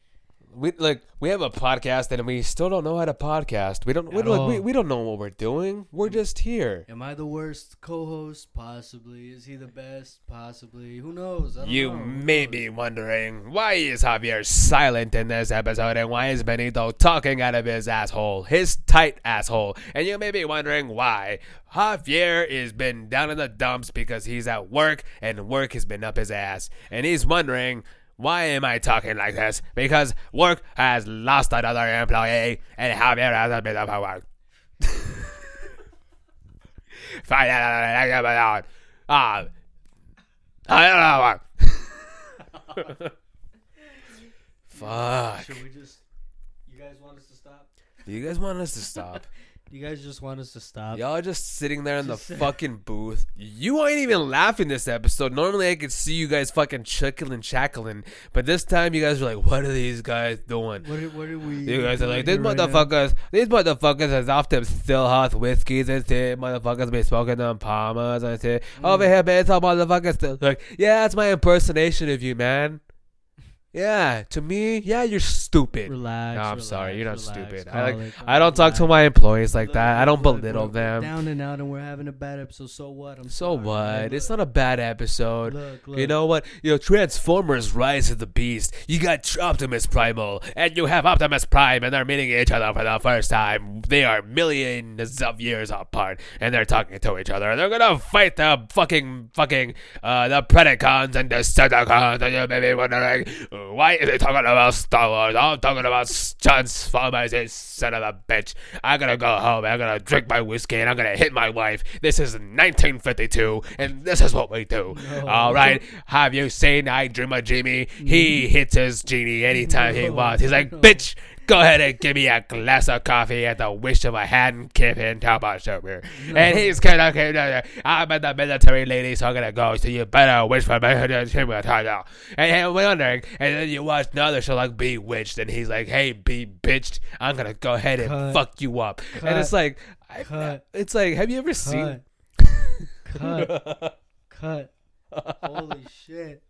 [SPEAKER 3] we like we have a podcast and we still don't know how to podcast. We don't we,
[SPEAKER 4] At
[SPEAKER 3] look, we,
[SPEAKER 4] oh.
[SPEAKER 3] we don't know what we're doing. We're just here.
[SPEAKER 4] am I the worst co-host? Possibly. Is he the best? Possibly. Who knows? I don't
[SPEAKER 3] You
[SPEAKER 4] know. Who
[SPEAKER 3] may
[SPEAKER 4] knows?
[SPEAKER 3] be wondering why is Javier silent in this episode and why is Benito talking out of his asshole, his tight asshole. And you may be wondering why Javier has been down in the dumps because he's at work and work has been up his ass. And he's wondering why am I talking like this? Because work has lost another employee and Javier hasn't been up at work. [laughs] Ah, I don't know. [laughs] Fuck.
[SPEAKER 4] Should we just? You guys want us to stop?
[SPEAKER 3] Do you guys want us to stop? [laughs]
[SPEAKER 4] You guys just want us to stop?
[SPEAKER 3] Y'all just sitting there in the
[SPEAKER 4] Just-
[SPEAKER 3] fucking booth. You ain't even laughing this episode. Normally I could see you guys fucking chuckling, shackling, but this time you guys are like, "What are these guys doing?"
[SPEAKER 4] What are, what are we?
[SPEAKER 3] You guys are like, these
[SPEAKER 4] doing right now?
[SPEAKER 3] motherfuckers, these motherfuckers is off them Stillhouse whiskeys and shit. Motherfuckers be smoking them palmas and shit. Over
[SPEAKER 4] Mm.
[SPEAKER 3] here, man, some motherfuckers still like, yeah, that's my impersonation of you, man. Yeah, to me, yeah, you're stupid.
[SPEAKER 4] Relax.
[SPEAKER 3] No, I'm
[SPEAKER 4] relax,
[SPEAKER 3] sorry, you're not
[SPEAKER 4] relax,
[SPEAKER 3] stupid. I like, I don't talk to my employees like
[SPEAKER 4] Look,
[SPEAKER 3] that. I don't
[SPEAKER 4] look,
[SPEAKER 3] belittle
[SPEAKER 4] we're- we're
[SPEAKER 3] them.
[SPEAKER 4] Down and out, and we're having a bad episode. So what? I'm
[SPEAKER 3] So
[SPEAKER 4] sorry,
[SPEAKER 3] what?
[SPEAKER 4] man.
[SPEAKER 3] It's not a bad episode.
[SPEAKER 4] Look, look.
[SPEAKER 3] You know what? You know, Transformers Rise of the Beast. You got Optimus Primal, and you have Optimus Prime, and they're meeting each other for the first time. They are millions of years apart, and they're talking to each other. They're gonna fight the fucking, fucking, uh, the Predacons and the Decepticons, and you may be wondering, why are they talking about Star Wars? I'm talking about Transformers, you son of a bitch. I'm gonna go home, I'm gonna drink my whiskey, and I'm gonna hit my wife. This is 1952, and this is what we do.
[SPEAKER 4] No.
[SPEAKER 3] All right. Have you seen I Dream of Jeannie? He mm. hits his genie anytime he wants. He's like,
[SPEAKER 4] no.
[SPEAKER 3] bitch, go ahead and give me a glass of coffee at the wish of a hand him top of sugar. And he's kind of, okay, I'm at the military lady, so I'm gonna go. So you better wish for me. [laughs] And and we're wondering, and then you watch another show like Bewitched, and he's like, hey, be bitched, I'm gonna go ahead and
[SPEAKER 4] Cut.
[SPEAKER 3] fuck you up. And it's like, I,
[SPEAKER 4] Cut.
[SPEAKER 3] it's like, have you ever seen?
[SPEAKER 4] Cut. Cut. [laughs] Cut. Holy shit.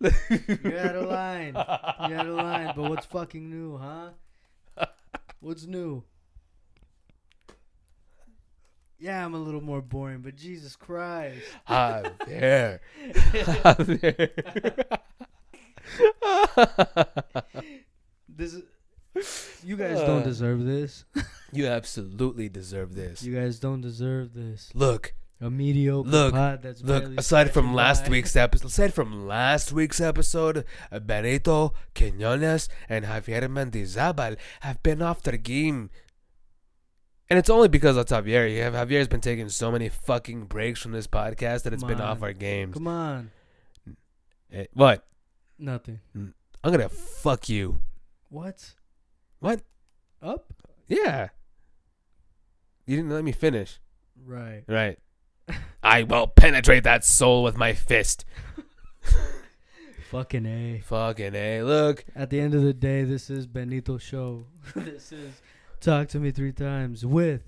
[SPEAKER 4] You're out of line. You're out of line. But what's fucking new, huh? What's new? Yeah, I'm a little more boring, but Jesus Christ.
[SPEAKER 3] I'm [laughs]
[SPEAKER 4] there. I'm there. [laughs] This you guys don't
[SPEAKER 3] Uh.
[SPEAKER 4] deserve this. [laughs]
[SPEAKER 3] you absolutely deserve this.
[SPEAKER 4] You guys don't deserve this.
[SPEAKER 3] Look,
[SPEAKER 4] A mediocre
[SPEAKER 3] Look,
[SPEAKER 4] pod that's
[SPEAKER 3] look. Aside from last
[SPEAKER 4] by.
[SPEAKER 3] week's episode, aside from last week's episode, Benito Quinones and Javier Mendizabal have been off their game. And it's only because of Javier. Javier's been taking so many fucking breaks from this podcast that it's
[SPEAKER 4] Come
[SPEAKER 3] been off our games.
[SPEAKER 4] Come on.
[SPEAKER 3] Eh, what?
[SPEAKER 4] Nothing.
[SPEAKER 3] I'm gonna fuck you.
[SPEAKER 4] What?
[SPEAKER 3] What?
[SPEAKER 4] Up?
[SPEAKER 3] Yeah. You didn't let me finish.
[SPEAKER 4] Right.
[SPEAKER 3] Right. I will penetrate that soul with my fist.
[SPEAKER 4] Fucking A.
[SPEAKER 3] Fucking A. Look,
[SPEAKER 4] At the end of the day, this is Benito Show. [laughs] this is Talk to Me Three Times with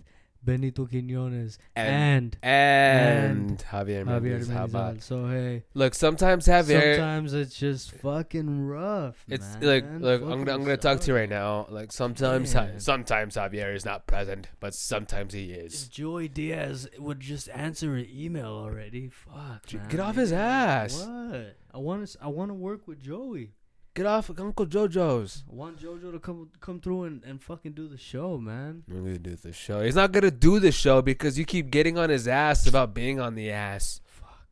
[SPEAKER 4] Benito Quinones
[SPEAKER 3] and
[SPEAKER 4] and,
[SPEAKER 3] and, Javier
[SPEAKER 4] Javier
[SPEAKER 3] about?
[SPEAKER 4] So hey,
[SPEAKER 3] Look, sometimes Javier.
[SPEAKER 4] sometimes it's just fucking rough.
[SPEAKER 3] It's
[SPEAKER 4] man.
[SPEAKER 3] like look, I'm gonna, I'm gonna talk to you right now. Like sometimes,
[SPEAKER 4] Man.
[SPEAKER 3] sometimes Javier is not present, but sometimes he is.
[SPEAKER 4] Joey Diaz would just answer an email already, fuck. Man.
[SPEAKER 3] get off his ass.
[SPEAKER 4] What? I want to. I want to work with Joey.
[SPEAKER 3] Get off of Uncle JoJo's.
[SPEAKER 4] I want JoJo to come come through and, and fucking do the show, man.
[SPEAKER 3] I'm gonna do the show. He's not gonna do the show because you keep getting on his ass about being on the ass.
[SPEAKER 4] Fuck.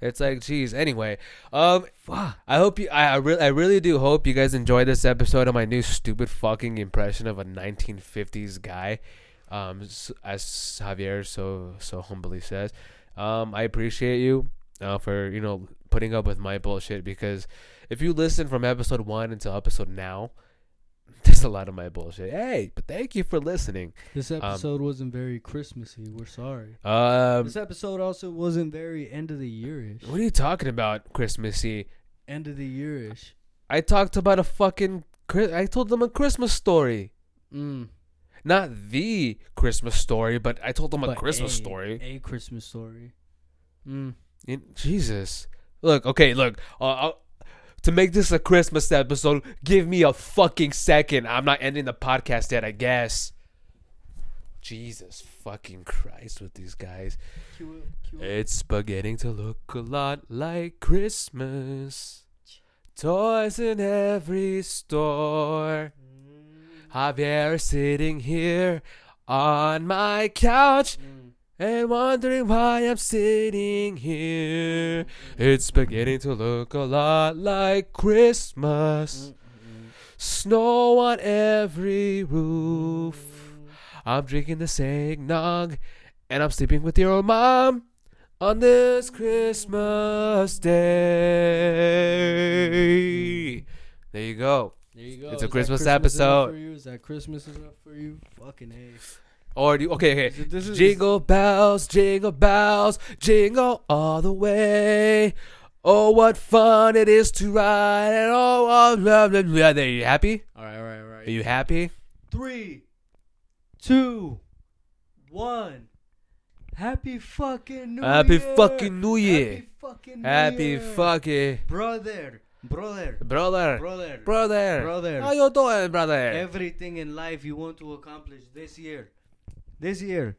[SPEAKER 3] It's like, geez. Anyway, um,
[SPEAKER 4] Fuck.
[SPEAKER 3] I hope you. I, I really, I really do hope you guys enjoyed this episode of my new stupid fucking impression of a 1950s guy, um, as Javier so so humbly says. Um, I appreciate you, uh, for you know putting up with my bullshit because if you listen from episode one until episode now, [laughs] there's a lot of my bullshit. Hey, but thank you for listening.
[SPEAKER 4] This episode wasn't very Christmassy. We're sorry.
[SPEAKER 3] Um,
[SPEAKER 4] This episode also wasn't very end of the yearish.
[SPEAKER 3] what are you talking about, Christmassy?
[SPEAKER 4] End of the yearish.
[SPEAKER 3] I talked about a fucking. I told them a Christmas story.
[SPEAKER 4] Mm.
[SPEAKER 3] not the Christmas story, but I told them a Christmas
[SPEAKER 4] a-
[SPEAKER 3] story.
[SPEAKER 4] A Christmas story. Mm.
[SPEAKER 3] In- Jesus, look, okay, look. Uh, I'll, to make this a Christmas episode, give me a fucking second. I'm not ending the podcast yet. I guess. Jesus fucking Christ with these guys. It's beginning to look a lot like Christmas. Toys in every store. Javier sitting here on my couch
[SPEAKER 4] Mm.
[SPEAKER 3] And wondering why I'm sitting here. It's beginning to look a lot like Christmas. Snow on every roof. I'm drinking the eggnog and I'm sleeping with your mom on this Christmas day. There you go.
[SPEAKER 4] There you go.
[SPEAKER 3] It's a
[SPEAKER 4] Is that
[SPEAKER 3] Christmas episode.
[SPEAKER 4] Is that Christmas enough for you? Fucking A.
[SPEAKER 3] Or do you, okay, okay.
[SPEAKER 4] This is-
[SPEAKER 3] Jingle bells, jingle bells, jingle all the way. Oh, what fun it is to ride! And oh, oh blah, blah, blah. Are you happy?
[SPEAKER 4] All right, all right, all right.
[SPEAKER 3] Are you happy?
[SPEAKER 4] Three, two, one. Happy fucking New year.
[SPEAKER 3] Happy
[SPEAKER 4] Year.
[SPEAKER 3] fucking New Year.
[SPEAKER 4] Happy fucking New year.
[SPEAKER 3] Happy
[SPEAKER 4] Year.
[SPEAKER 3] fucking
[SPEAKER 4] brother, brother,
[SPEAKER 3] brother,
[SPEAKER 4] brother,
[SPEAKER 3] brother,
[SPEAKER 4] brother.
[SPEAKER 3] How you doing, brother?
[SPEAKER 4] Everything in life you want to accomplish this year, this year,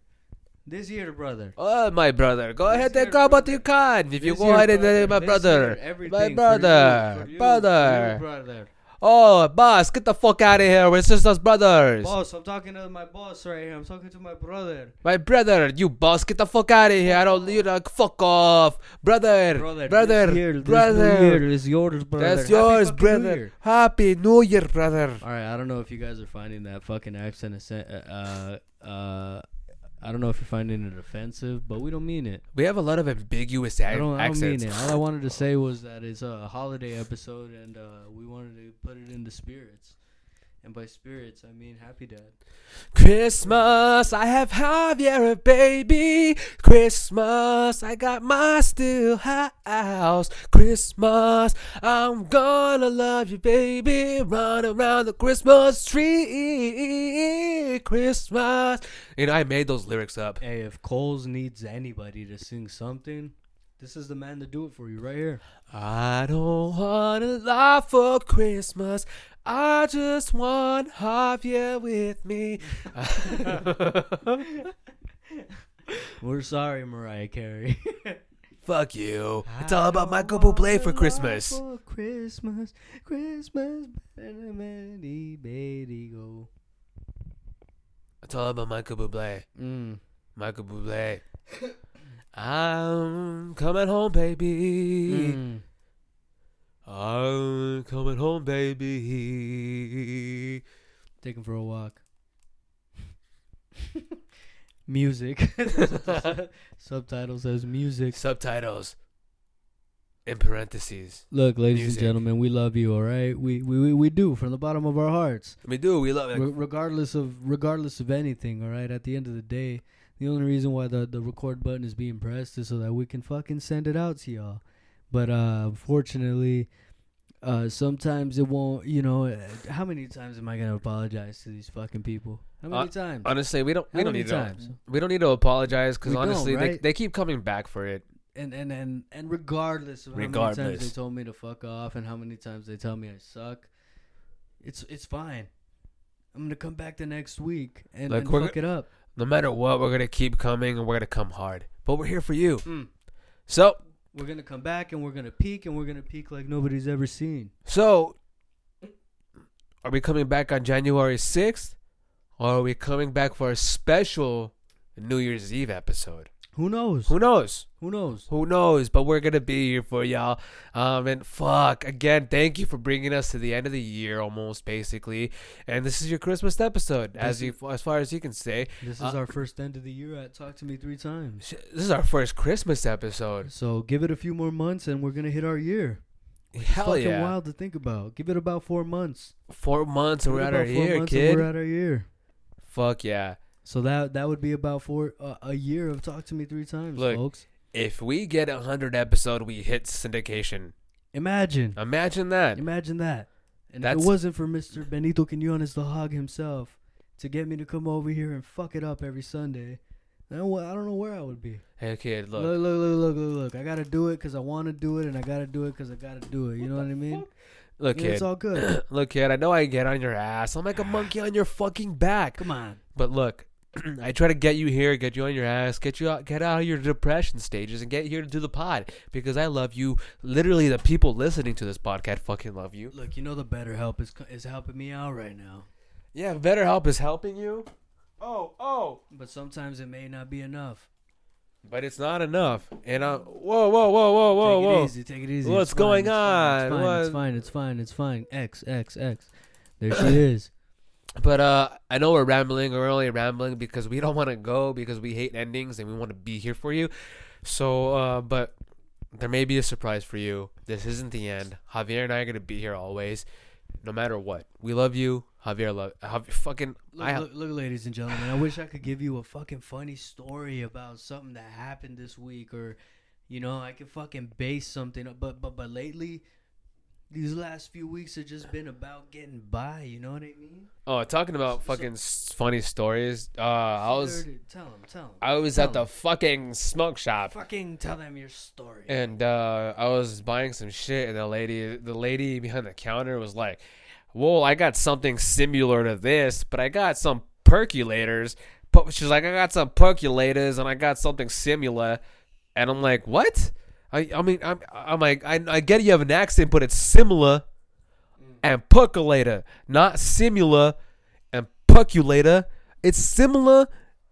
[SPEAKER 4] this year, brother.
[SPEAKER 3] Oh, my brother. Go
[SPEAKER 4] This
[SPEAKER 3] ahead
[SPEAKER 4] year,
[SPEAKER 3] and come what you can. If you go
[SPEAKER 4] year,
[SPEAKER 3] ahead and uh, my brother,
[SPEAKER 4] year, everything for you,
[SPEAKER 3] brother,
[SPEAKER 4] for you,
[SPEAKER 3] brother.
[SPEAKER 4] for you, brother.
[SPEAKER 3] Oh, boss, get the fuck out of here. We're just us brothers.
[SPEAKER 4] Boss, I'm talking to my boss right here. I'm talking to my brother.
[SPEAKER 3] My brother, you boss, get the fuck out of here. I don't you know, fuck off. Brother,
[SPEAKER 4] Brother,
[SPEAKER 3] brother,
[SPEAKER 4] year,
[SPEAKER 3] brother.
[SPEAKER 4] This new yours, brother.
[SPEAKER 3] That's
[SPEAKER 4] Happy
[SPEAKER 3] yours,
[SPEAKER 4] New
[SPEAKER 3] brother.
[SPEAKER 4] Year.
[SPEAKER 3] Happy New Year, brother.
[SPEAKER 4] All right, I don't know if you guys are finding that fucking accent. A uh, uh, I don't know if you're finding it offensive, but we don't mean it.
[SPEAKER 3] We have a lot of ambiguous
[SPEAKER 4] I don't, I don't
[SPEAKER 3] accents.
[SPEAKER 4] mean it. All I wanted to say was that it's a holiday episode, and uh, we wanted to put it into spirits. And by spirits, I mean Happy Dad.
[SPEAKER 3] Christmas, I have Javier, a baby. Christmas, I got my Stillhouse. Christmas, I'm gonna love you, baby. Run around the Christmas tree. Christmas. You know, I made those lyrics up.
[SPEAKER 4] Hey, if Coles needs anybody to sing something, this is the man to do it for you right here.
[SPEAKER 3] I don't want a lot for Christmas. I just want Javier with me. [laughs]
[SPEAKER 4] We're sorry, Mariah Carey. [laughs]
[SPEAKER 3] Fuck you. It's all about Michael Bublé for Christmas.
[SPEAKER 4] For Christmas, Christmas, Betty, Betty, go.
[SPEAKER 3] It's all about Michael Bublé.
[SPEAKER 4] Mm.
[SPEAKER 3] Michael Bublé. [coughs] I'm coming home, baby.
[SPEAKER 4] Mm.
[SPEAKER 3] I'm coming home, baby.
[SPEAKER 4] Take him for a walk. [laughs] music. [laughs] Subtitle says music.
[SPEAKER 3] Subtitles in parentheses.
[SPEAKER 4] Look, ladies
[SPEAKER 3] Music.
[SPEAKER 4] and gentlemen, we love you. All right, we we we, we do from the bottom of our hearts.
[SPEAKER 3] We do. We love it.
[SPEAKER 4] Re- regardless of regardless of anything, all right. At the end of the day, the only reason why the the record button is being pressed is so that we can fucking send it out to y'all. But uh, unfortunately, uh, sometimes it won't. You know, uh, how many times am I gonna apologize to these fucking people? How many
[SPEAKER 3] Uh,
[SPEAKER 4] times?
[SPEAKER 3] Honestly, we don't we
[SPEAKER 4] How
[SPEAKER 3] don't need
[SPEAKER 4] times?
[SPEAKER 3] to we don't need to apologize because honestly they
[SPEAKER 4] right?
[SPEAKER 3] they keep coming back for it.
[SPEAKER 4] and and and and regardless of how many times they told me to fuck off and how many times they tell me I suck, it's it's fine. I'm gonna come back the next week and,
[SPEAKER 3] Like,
[SPEAKER 4] and fuck it up.
[SPEAKER 3] No matter what, we're gonna keep coming and we're gonna come hard. But we're here for you.
[SPEAKER 4] Mm.
[SPEAKER 3] So
[SPEAKER 4] We're gonna come back and we're gonna peak and we're gonna peak like nobody's ever seen.
[SPEAKER 3] so are we coming back on January sixth, or are we coming back for a special New Year's Eve episode?
[SPEAKER 4] Who knows?
[SPEAKER 3] Who knows?
[SPEAKER 4] Who knows?
[SPEAKER 3] Who knows? But we're gonna be here for y'all. Um, and fuck again. Thank you for bringing us to the end of the year, almost basically. And this is your Christmas episode, as you as far as you can say.
[SPEAKER 4] This is
[SPEAKER 3] Uh,
[SPEAKER 4] our first end of the year at Talk to Me three times.
[SPEAKER 3] This is our first Christmas episode.
[SPEAKER 4] So give it a few more months and we're gonna hit our year. It's
[SPEAKER 3] Hell
[SPEAKER 4] fucking
[SPEAKER 3] yeah!
[SPEAKER 4] wild to think about. Give it about four months.
[SPEAKER 3] Four months and we're at our year, kid.
[SPEAKER 4] We're at our year.
[SPEAKER 3] Fuck yeah!
[SPEAKER 4] So that that would be about four uh, a year of Talk to Me three times,
[SPEAKER 3] Look,
[SPEAKER 4] folks.
[SPEAKER 3] If we get a hundred episode, we hit syndication.
[SPEAKER 4] Imagine,
[SPEAKER 3] Imagine that.
[SPEAKER 4] imagine that. And if it wasn't for Mr. Benito Quinones, the hog himself, to get me to come over here and fuck it up every Sunday, then? I don't know where I would be.
[SPEAKER 3] Hey kid,
[SPEAKER 4] Look,
[SPEAKER 3] look.
[SPEAKER 4] look, look, look, look, look. I gotta do it because I want to do it, and I gotta do it because I gotta do it. You know what I mean?
[SPEAKER 3] Look,
[SPEAKER 4] Yeah, it's all good. [clears throat]
[SPEAKER 3] look, kid. I know I get on your ass. I'm like a monkey on your fucking back.
[SPEAKER 4] Come on.
[SPEAKER 3] But look, [clears throat] I try to get you here, get you on your ass, get you out, get out of your depression stages, and get here to do the pod because I love you. Literally, the people listening to this podcast fucking love you.
[SPEAKER 4] Look, you know the BetterHelp is is helping me out right now.
[SPEAKER 3] Yeah, BetterHelp is helping you. Oh, oh.
[SPEAKER 4] But sometimes it may not be enough.
[SPEAKER 3] But it's not enough. And I, whoa, whoa, whoa, whoa, whoa,
[SPEAKER 4] take
[SPEAKER 3] whoa.
[SPEAKER 4] it easy. Take it easy.
[SPEAKER 3] What's
[SPEAKER 4] It's fine,
[SPEAKER 3] going
[SPEAKER 4] it's fine,
[SPEAKER 3] on?
[SPEAKER 4] It's fine.
[SPEAKER 3] What-
[SPEAKER 4] It's fine. It's fine. It's fine. X X X. There she is.
[SPEAKER 3] But uh, I know we're rambling. We're only rambling because we don't want to go because we hate endings and we want to be here for you. So, uh, but there may be a surprise for you. This isn't the end. Javier and I are gonna be here always, no matter what. We love you, Javier. Love Javier, fucking.
[SPEAKER 4] Look,
[SPEAKER 3] I
[SPEAKER 4] look, look, ladies and gentlemen. I wish I could give you a fucking funny story about something that happened this week, or you know, I could fucking base something. up. But but but lately, these last few weeks have just been about getting by. You know what I mean?
[SPEAKER 3] oh, talking about fucking s funny stories. Uh, I was
[SPEAKER 4] Tell them. Tell them.
[SPEAKER 3] I was at the fucking smoke shop.
[SPEAKER 4] fucking tell them your story.
[SPEAKER 3] and uh, I was buying some shit, and the lady, the lady behind the counter was like, "Well, I got something similar to this, but I got some percolators." But she's like, "I got some percolators, and I got something similar," and I'm like, "What?" I, I mean, I'm, I'm like, I, I get you have an accent, but it's similar and percolator, not similar and percolator. It's similar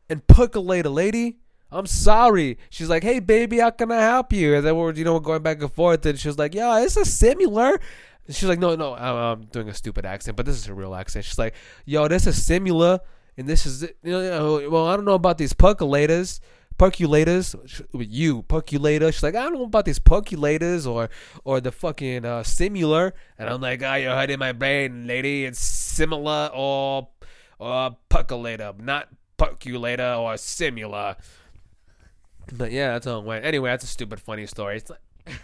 [SPEAKER 3] and percolator, lady. I'm sorry. She's like, hey, baby, how can I help you? And then we're, you know, going back and forth. And she's like, yeah, it's a similar. And she's like, no, no, I'm, I'm doing a stupid accent, but this is a real accent. She's like, yo, this is similar. And this is, you know, well, I don't know about these percolators. Percolators, you, percolator. She's like, I don't know about these percolators or or the fucking uh, similar. And I'm like, ah, you're hurting my brain, lady. It's similar or or percolator, not percolator or similar. But yeah, that's how it went. Anyway, that's a stupid, funny story. It's like,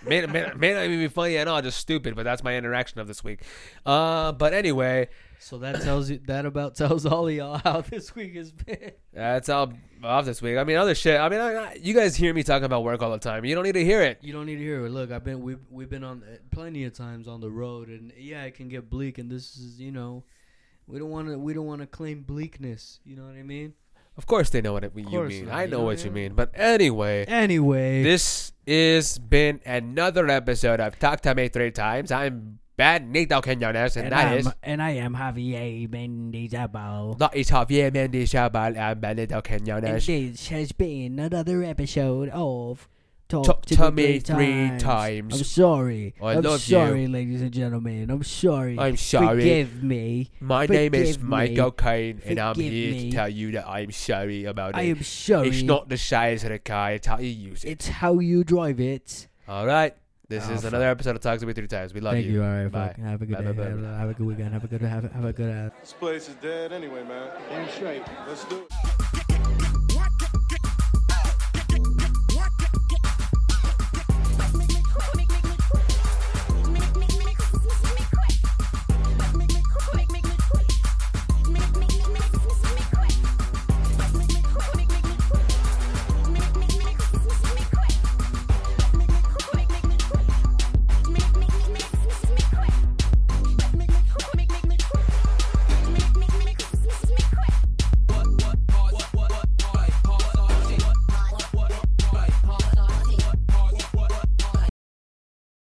[SPEAKER 3] may, may, may not even be funny at all, just stupid. But that's my interaction of this week. Uh, but anyway,
[SPEAKER 4] so that tells you that about [laughs] tells all of y'all how this week has been.
[SPEAKER 3] that's all off this week. I mean, other shit. I mean, I, I, you guys hear me talking about work all the time. You don't need to hear it.
[SPEAKER 4] You don't need to hear it. Look, I've been we've we've been on uh, plenty of times on the road, and yeah, it can get bleak. And this is you know, we don't want to we don't want to claim bleakness. You know what I mean?
[SPEAKER 3] Of course, they know what it, you mean.
[SPEAKER 4] not,
[SPEAKER 3] I
[SPEAKER 4] you
[SPEAKER 3] know
[SPEAKER 4] know,
[SPEAKER 3] what you mean. But anyway,
[SPEAKER 4] Anyway,
[SPEAKER 3] this has been another episode of Talk to Me Three Times. I'm Nito Quinones, and,
[SPEAKER 4] and
[SPEAKER 3] that
[SPEAKER 4] I'm,
[SPEAKER 3] is
[SPEAKER 4] and I am Javier Mendizabal.
[SPEAKER 3] that is Javier Mendizabal and Benito
[SPEAKER 4] And
[SPEAKER 3] Quinones.
[SPEAKER 4] this has been another episode of Talk,
[SPEAKER 3] Talk
[SPEAKER 4] to,
[SPEAKER 3] to
[SPEAKER 4] Me
[SPEAKER 3] Three Times.
[SPEAKER 4] I'm sorry.
[SPEAKER 3] I
[SPEAKER 4] am
[SPEAKER 3] love
[SPEAKER 4] sorry, ladies and gentlemen. I'm sorry.
[SPEAKER 3] I'm sorry.
[SPEAKER 4] Forgive me.
[SPEAKER 3] My name is Michael. Kane, and I'm here
[SPEAKER 4] me.
[SPEAKER 3] to tell you that I'm sorry about it.
[SPEAKER 4] I am sorry.
[SPEAKER 3] It's not the size of the car; it's how you use it.
[SPEAKER 4] It's how you drive it.
[SPEAKER 3] All right. This
[SPEAKER 4] Oh,
[SPEAKER 3] is
[SPEAKER 4] fuck.
[SPEAKER 3] another episode of Talks to Me Three Times. We love
[SPEAKER 4] Thank
[SPEAKER 3] you.
[SPEAKER 4] you. All right.
[SPEAKER 3] Bye.
[SPEAKER 4] fuck. Have a good
[SPEAKER 3] Bye,
[SPEAKER 4] day.
[SPEAKER 3] bye, bye,
[SPEAKER 4] have,
[SPEAKER 3] bye.
[SPEAKER 4] have a good weekend. Have a good have, have a good uh,
[SPEAKER 2] This place is dead anyway, man.
[SPEAKER 1] Damn straight.
[SPEAKER 2] Let's do it.